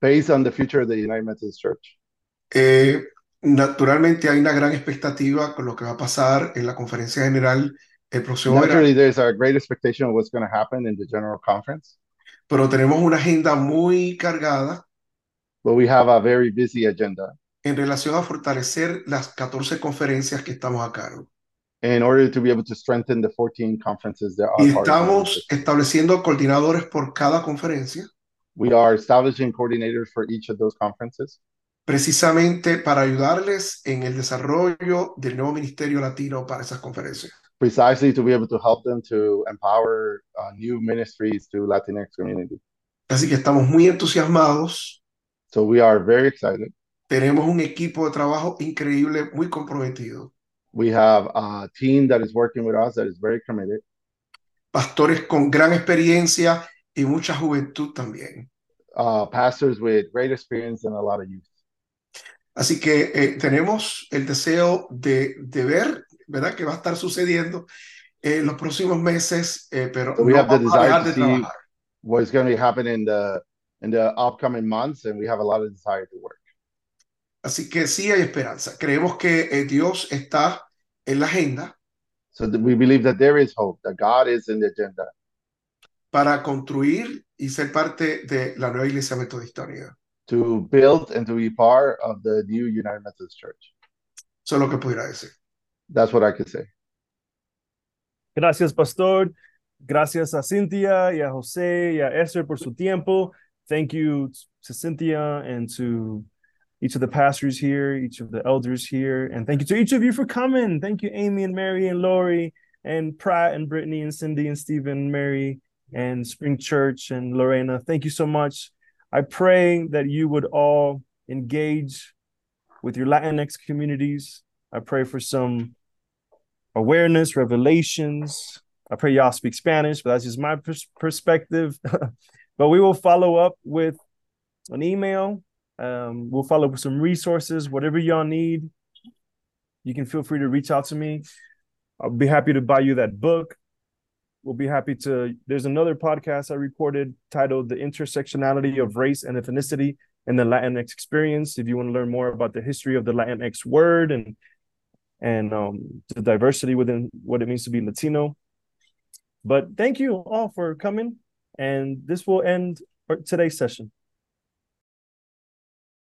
based on the future of the United Methodist Church. Eh, naturalmente hay una gran expectativa con lo que va a pasar en la conferencia general el próximo Naturally, there's a great expectation of what's going to happen in the general conference, pero tenemos una agenda muy cargada. But we have a very busy agenda en relación a fortalecer las 14 conferencias que estamos a cargo. in order to be able to strengthen the 14 conferences that Y are the estamos estableciendo coordinadores por cada conferencia, We are establishing coordinators for each of those conferences precisamente para ayudarles en el desarrollo del nuevo ministerio latino para esas conferencias. precisely to be able to help them to empower uh, new ministries to Latinx community. Así que estamos muy entusiasmados, So we are very excited. Tenemos un equipo de trabajo increíble, muy comprometido, We have a team that is working with us that is very committed, pastores con gran experiencia y mucha juventud también. uh, pastors with great experience and a lot of youth. Así que eh, tenemos el deseo de, de ver, ¿verdad?, que va a estar sucediendo en los próximos meses, eh, pero So we no have the vamos a desire dejar to de see trabajar. What's going to happen in the in the upcoming months, and we have a lot of desire to work. Así que sí hay esperanza. Creemos que eh, Dios está en la agenda So we believe that there is hope, that God is in the agenda para construir y ser parte de la nueva Iglesia Metodista Unida. to build and to be part of the new United Methodist Church. Eso es lo que pudiera decir. That's what I could say. Gracias, Pastor. Gracias a Cynthia y a José y a Esther por su tiempo. Thank you to Cynthia and to each of the pastors here, each of the elders here. And thank you to each of you for coming. Thank you, Amy and Mary and Lori and Pratt and Brittany and Cindy and Stephen and Mary and Spring Church and Lorena. Thank you so much. I pray that you would all engage with your Latinx communities. I pray for some awareness, revelations. I pray y'all speak Spanish, but that's just my pers- perspective. but we will follow up with an email. Um, we'll follow up with some resources, whatever y'all need. You can feel free to reach out to me. I'll be happy to buy you that book. We'll be happy to. There's another podcast I recorded titled The Intersectionality of Race and Ethnicity in the Latinx Experience. If you want to learn more about the history of the Latinx word and and um, the diversity within what it means to be Latino. But thank you all for coming, and this will end today's session.